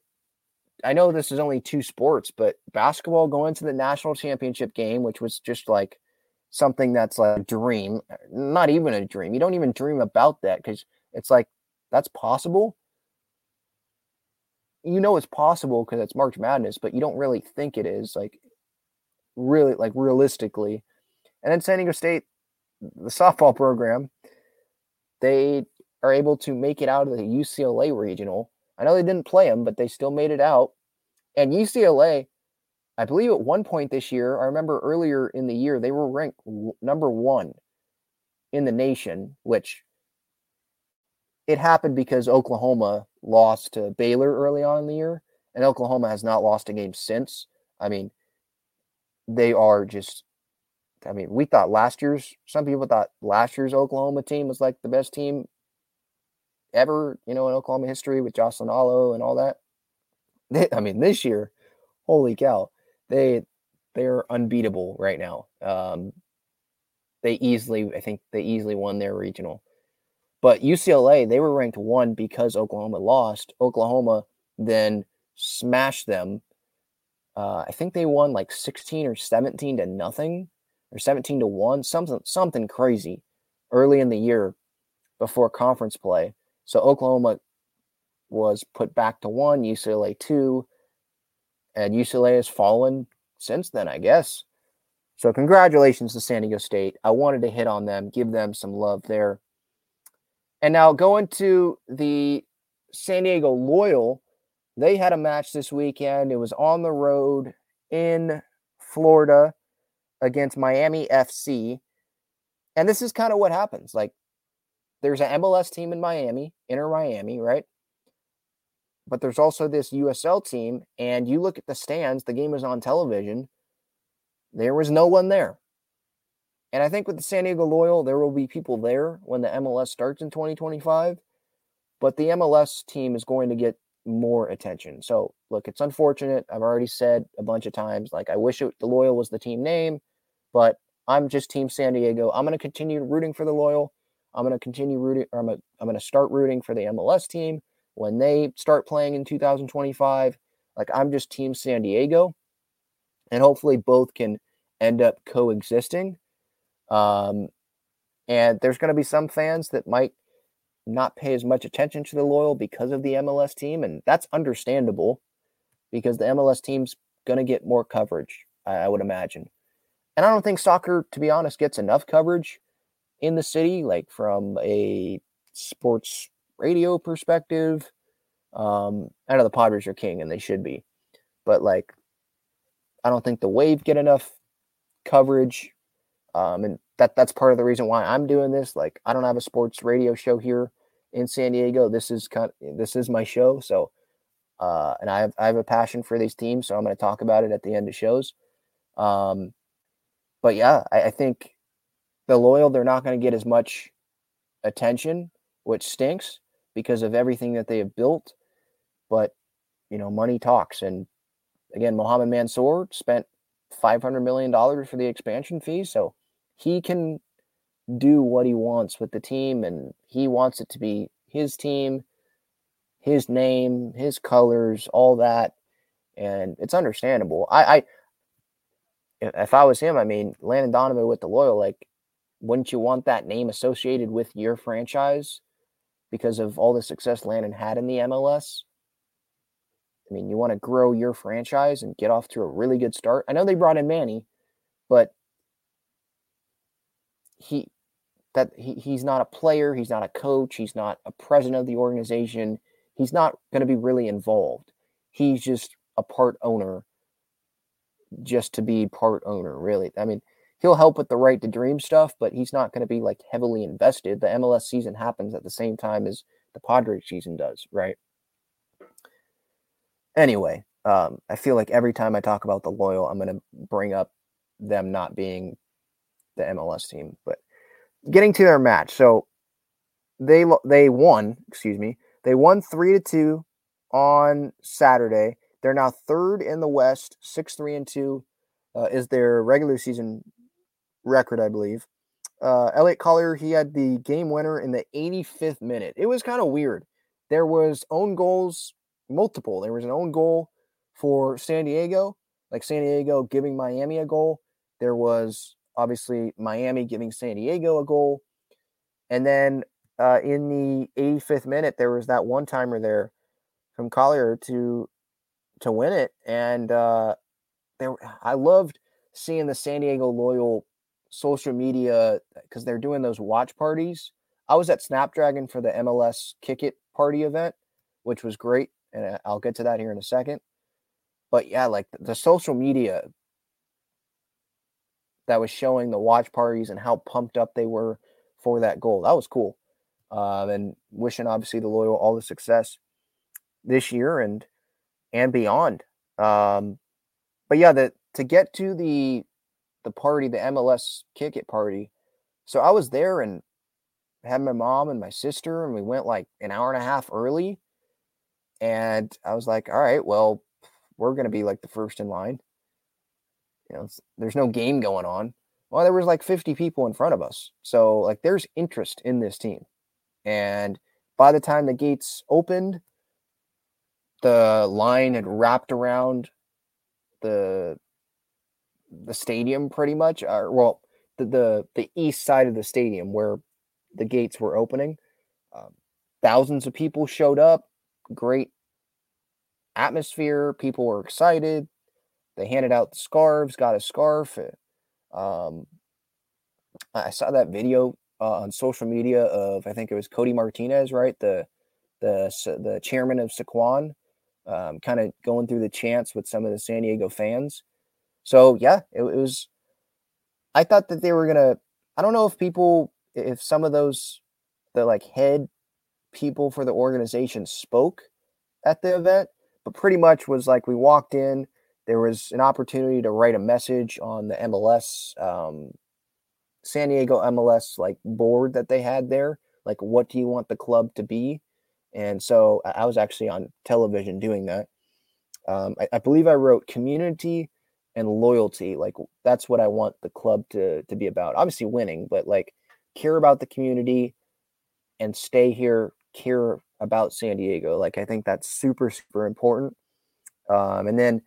[SPEAKER 3] I know this is only two sports, but basketball going to the national championship game, which was just like something that's like a dream, not even a dream. You don't even dream about that because it's like that's possible. You know it's possible because it's March Madness, but you don't really think it is like really like realistically. And then San Diego State, the softball program, they are able to make it out of the UCLA regional. I know they didn't play them, but they still made it out. And UCLA I believe at one point this year, I remember earlier in the year, they were ranked number one in the nation, which it happened because Oklahoma lost to Baylor early on in the year, and Oklahoma has not lost a game since. I mean, they are just. I mean, we thought last year's. Some people thought last year's Oklahoma team was like the best team ever, you know, in Oklahoma history with Jocelyn Alo and all that. They, I mean, this year, holy cow! they they're unbeatable right now. Um, they easily, I think they easily won their regional. But UCLA, they were ranked one because Oklahoma lost. Oklahoma then smashed them. Uh, I think they won like 16 or 17 to nothing or 17 to 1, something something crazy early in the year before conference play. So Oklahoma was put back to 1, UCLA 2, and UCLA has fallen since then, I guess. So congratulations to San Diego State. I wanted to hit on them, give them some love there. And now going to the San Diego Loyal, they had a match this weekend. It was on the road in Florida against Miami FC. And this is kind of what happens. Like there's an MLS team in Miami, Inter Miami, right? but there's also this USL team, and you look at the stands, the game is on television. There was no one there. And I think with the San Diego Loyal, there will be people there when the MLS starts in 2025. But the MLS team is going to get more attention. So, look, it's unfortunate. I've already said a bunch of times, like, I wish it, the Loyal was the team name, but I'm just Team San Diego. I'm going to continue rooting for the Loyal. I'm going to continue rooting, or I'm going I'm to start rooting for the MLS team when they start playing in 2025. Like I'm just Team San Diego, and hopefully both can end up coexisting. Um, and there's going to be some fans that might not pay as much attention to the loyal because of the MLS team, and that's understandable because the MLS team's going to get more coverage, I, would imagine. And I don't think soccer, to be honest, gets enough coverage in the city, like from a sports radio perspective. Um, I know the Padres are king and they should be, but like, I don't think the Wave get enough coverage. Um, and that that's part of the reason why I'm doing this. Like, I don't have a sports radio show here in San Diego. This is kind of, this is my show, so Uh, and I have I have a passion for these teams, so I'm going to talk about it at the end of shows. Um, but yeah, I, I think the loyal they're not going to get as much attention, which stinks because of everything that they have built. But you know, money talks, and again, Mohammed Mansour spent five hundred million dollars for the expansion fee, so he can do what he wants with the team, and he wants it to be his team, his name, his colors, all that, and it's understandable. I, I if I was him, I mean, Landon Donovan with the loyal, like, wouldn't you want that name associated with your franchise because of all the success Landon had in the MLS? I mean, you want to grow your franchise and get off to a really good start. I know they brought in Manny, but he that he, he's not a player, he's not a coach, he's not a president of the organization. He's not going to be really involved. He's just a part owner just to be part owner, really. I mean, he'll help with the right to dream stuff, but he's not going to be like heavily invested. The MLS season happens at the same time as the Padres season does, right? Anyway, um, I feel like every time I talk about the loyal, I'm going to bring up them not being the MLS team. But getting to their match, so they they won. Excuse me, they won three to two on Saturday. They're now third in the West, six three and two uh, is their regular season record, I believe. Uh, Elliot Collier, he had the game winner in the 85th minute. It was kind of weird. There was own goals multiple. There was an own goal for San Diego, like San Diego giving Miami a goal. There was obviously Miami giving San Diego a goal. And then uh, in the 85th minute, there was that one timer there from Collier to to win it. And uh, there, I loved seeing the San Diego Loyal social media because they're doing those watch parties. I was at Snapdragon for the MLS Kick It party event, which was great and I'll get to that here in a second. But yeah, like the social media that was showing the watch parties and how pumped up they were for that goal. That was cool. Um, and wishing obviously the loyal all the success this year and and beyond. Um, but yeah, to get to the the party, the MLS kick it party. So I was there and had my mom and my sister, and we went like an hour and a half early and I was like, all right, well, we're to be like the first in line. You know, there's no game going on. Well, there was like 50 people in front of us. So, like, there's interest in this team. And by the time the gates opened, the line had wrapped around the the stadium pretty much or well the, the the east side of the stadium where the gates were opening um, thousands of people showed up great atmosphere. People were excited. They handed out scarves, got a scarf. Uh, um, I saw that video uh, on social media of I think it was Cody Martinez, right? The the the chairman of Sycuan, um, kind of going through the chants with some of the San Diego fans. So yeah, it, it was. I thought that they were gonna. I don't know if people, if some of those, the like head people for the organization spoke at the event, but pretty much was like we walked in, there was an opportunity to write a message on the MLS, um, San Diego MLS like board that they had there. Like, what do you want the club to be? And so I was actually on television doing that. Um, I, I believe I wrote community and loyalty. Like that's what I want the club to to be about. Obviously winning, but like care about the community and stay here, care about San Diego. Like I think that's super super important. Um, and then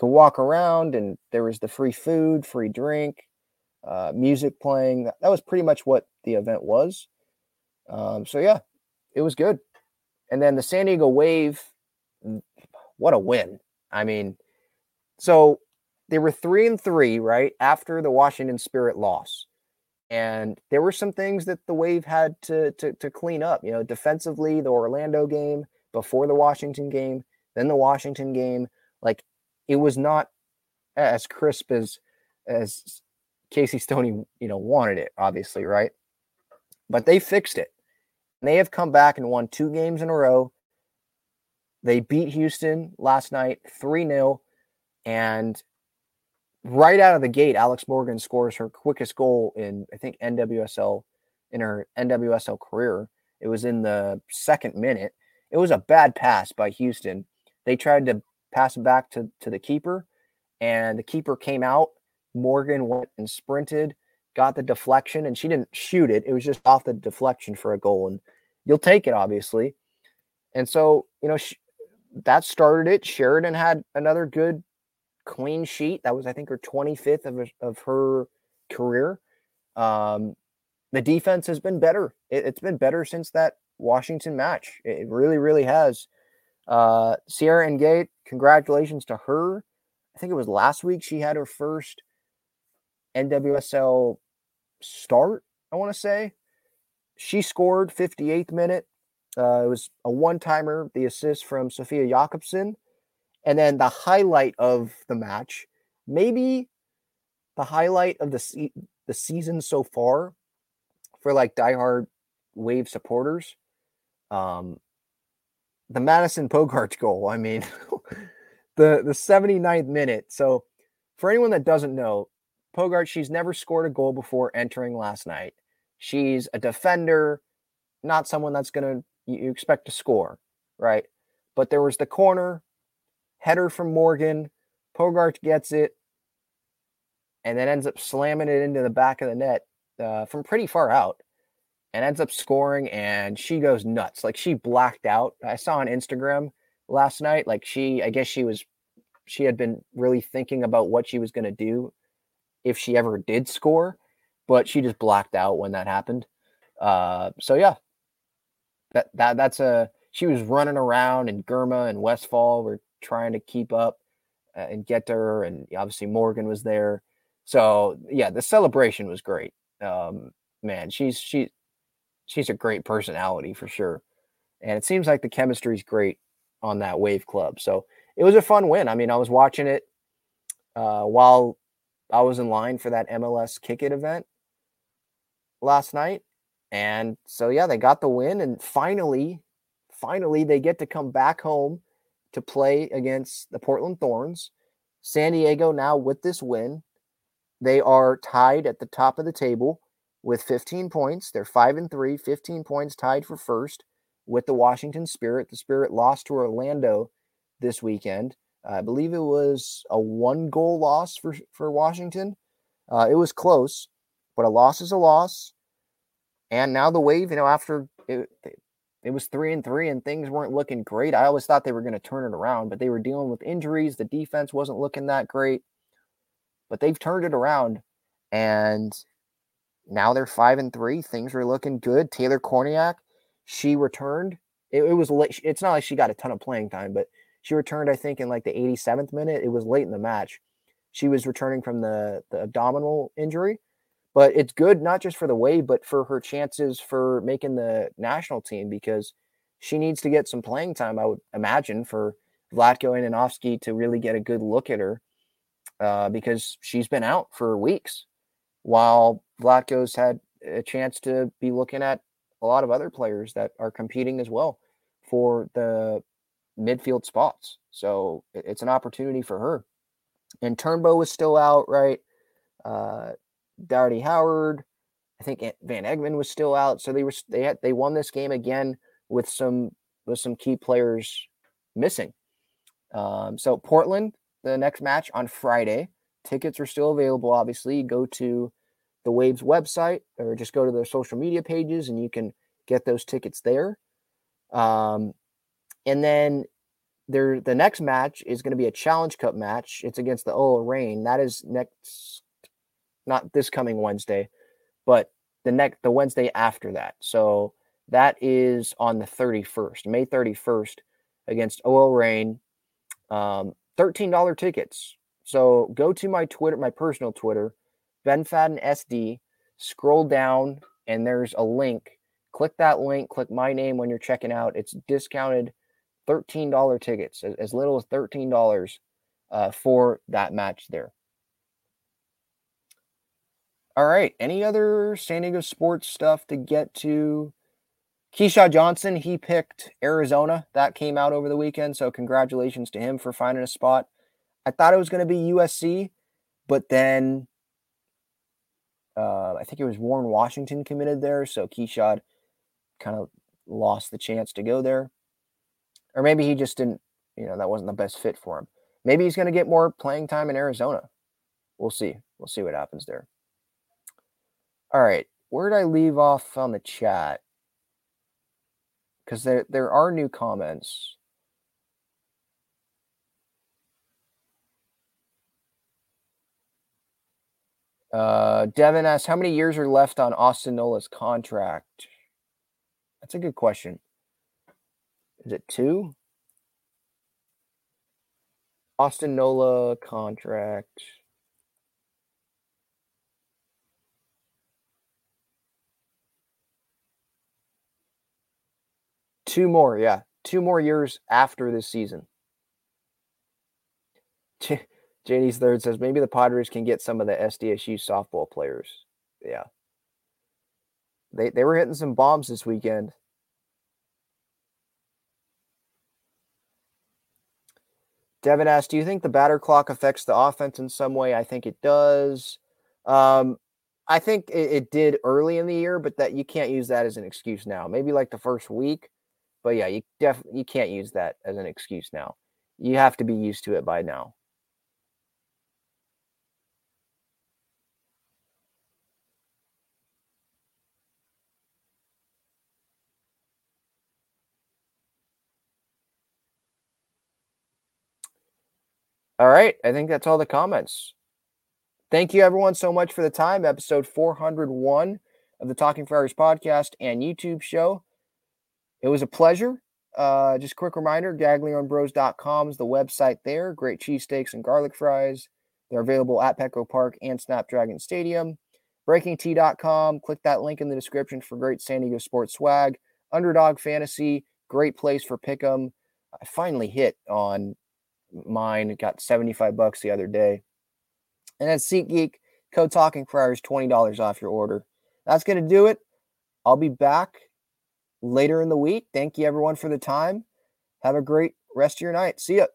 [SPEAKER 3] to walk around and there was the free food, free drink, uh, music playing. That was pretty much what the event was. Um, so yeah, it was good. And then the San Diego Wave, what a win! I mean, so they were three and three right after the Washington Spirit loss. And there were some things that the Wave had to, to, to clean up. You know, defensively, the Orlando game, before the Washington game, then the Washington game. Like it was not as crisp as as Casey Stoney, you know, wanted it, obviously, right? But they fixed it. And they have come back and won two games in a row. they beat Houston last night 3 0. And right out of the gate, Alex Morgan scores her quickest goal in, I think, NWSL in her NWSL career. It was in the second minute. It was a bad pass by Houston. They tried to pass it back to, to the keeper, and the keeper came out. Morgan went and sprinted, got the deflection, and she didn't shoot it. It was just off the deflection for a goal. And you'll take it, obviously. And so, you know, she, that started it. Sheridan had another good clean sheet. That was, I think, her 25th of, of her career. Um, the defense has been better. It, has been better since that Washington match. It really, really has. Uh, Sierra Enge, congratulations to her. I think it was last week she had her first NWSL start, I want to say. She scored 58th minute. Uh, it was a one timer, the assist from Sofia Jakobsson. And then the highlight of the match, maybe the highlight of the, se- the season so far for like diehard Wave supporters. Um, the Madison Pogarch goal. I mean, [LAUGHS] the the 79th minute. So for anyone that doesn't know, Pogarch, she's never scored a goal before entering last night. She's a defender, not someone that's gonna you expect to score, right? But there was the corner, header from Morgan. Pogarch gets it, and then ends up slamming it into the back of the net uh, from pretty far out and ends up scoring and she goes nuts. Like she blacked out. I saw on Instagram last night, like she, I guess she was, she had been really thinking about what she was going to do if she ever did score, but she just blacked out when that happened. Uh, so yeah, that, that, that's a, she was running around and Girma and Westphal were trying to keep up uh, and get to her. And obviously Morgan was there. So yeah, the celebration was great. Um, man, she's, she, she's a great personality for sure. And it seems like the chemistry is great on that Wave Club. So it was a fun win. I mean, I was watching it uh, while I was in line for that MLS Kick It event last night. And so, yeah, they got the win. And finally, finally, they get to come back home to play against the Portland Thorns. San Diego now with this win, they are tied at the top of the table with 15 points. They're 5 and 3, 15 points tied for first with the Washington Spirit. The Spirit lost to Orlando this weekend. I believe it was a one goal loss for, for Washington. Uh, it was close, but a loss is a loss. And now the Wave, you know, after it, it was three and three and things weren't looking great. I always thought they were going to turn it around, but they were dealing with injuries. The defense wasn't looking that great, but they've turned it around. And now they're five and three. Things are looking good. Taylor Kornieck, she returned. It, it, was late. It's not like she got a ton of playing time, but she returned, I think, in like the 87th minute. It was late in the match. She was returning from the, the abdominal injury. But it's good not just for the way, but for her chances for making the national team because she needs to get some playing time, I would imagine, for Vlatko Andonovski to really get a good look at her uh, because she's been out for weeks while Vlatko's had a chance to be looking at a lot of other players that are competing as well for the midfield spots. So it's an opportunity for her. And Turnbow was still out, right? Uh, Doughty Howard, I think Van Egmond was still out. So they were they had they won this game again with some with some key players missing. Um, so Portland, the next match on Friday. Tickets are still available. Obviously, go to the Waves website or just go to their social media pages and you can get those tickets there. Um, and then there, the next match is going to be a Challenge Cup match. It's against the OL Reign. That is next, not this coming Wednesday, but the next the Wednesday after that. So that is on the 31st, May 31st, against OL Reign. Um, $13 tickets. So go to my Twitter, my personal Twitter, Ben Fadden SD, scroll down, and there's a link. Click that link, click my name when you're checking out. It's discounted $13 tickets, as, little as $13 uh, for that match there. All right. Any other San Diego sports stuff to get to Keshad Johnson, he picked Arizona. That came out over the weekend. So congratulations to him for finding a spot. I thought it was going to be USC, but then uh, I think it was Warren Washington committed there. So Keshad kind of lost the chance to go there. Or maybe he just didn't, you know, that wasn't the best fit for him. Maybe he's going to get more playing time in Arizona. We'll see. We'll see what happens there. All right. Where did I leave off on the chat? Because there, there are new comments. Uh, Devin asks, how many years are left on Austin Nola's contract? That's a good question. Is it two? Austin Nola contract. Two more, yeah. Two more years after this season. [LAUGHS] JD's third says maybe the Padres can get some of the SDSU softball players. Yeah. They they were hitting some bombs this weekend. Devin asked, "Do you think the batter clock affects the offense in some way?" I think it does. Um, I think it, it, did early in the year, but that you can't use that as an excuse now. Maybe like the first week, but yeah, you definitely you can't use that as an excuse now. You have to be used to it by now. All right. I think that's all the comments. Thank you, everyone, so much for the time. Episode 401 of the Talking Friars podcast and YouTube show. It was a pleasure. Uh, just quick reminder gaglionebros.com is the website there. Great cheesesteaks and garlic fries. They're available at Petco Park and Snapdragon Stadium. BreakingT.com. Click that link in the description for great San Diego sports swag. Underdog Fantasy, great place for pick'em. I finally hit on mine. Got 75 bucks the other day. And then SeatGeek, code Talking Friars, $20 off your order. That's going to do it. I'll be back later in the week. Thank you, everyone, for the time. Have a great rest of your night. See ya.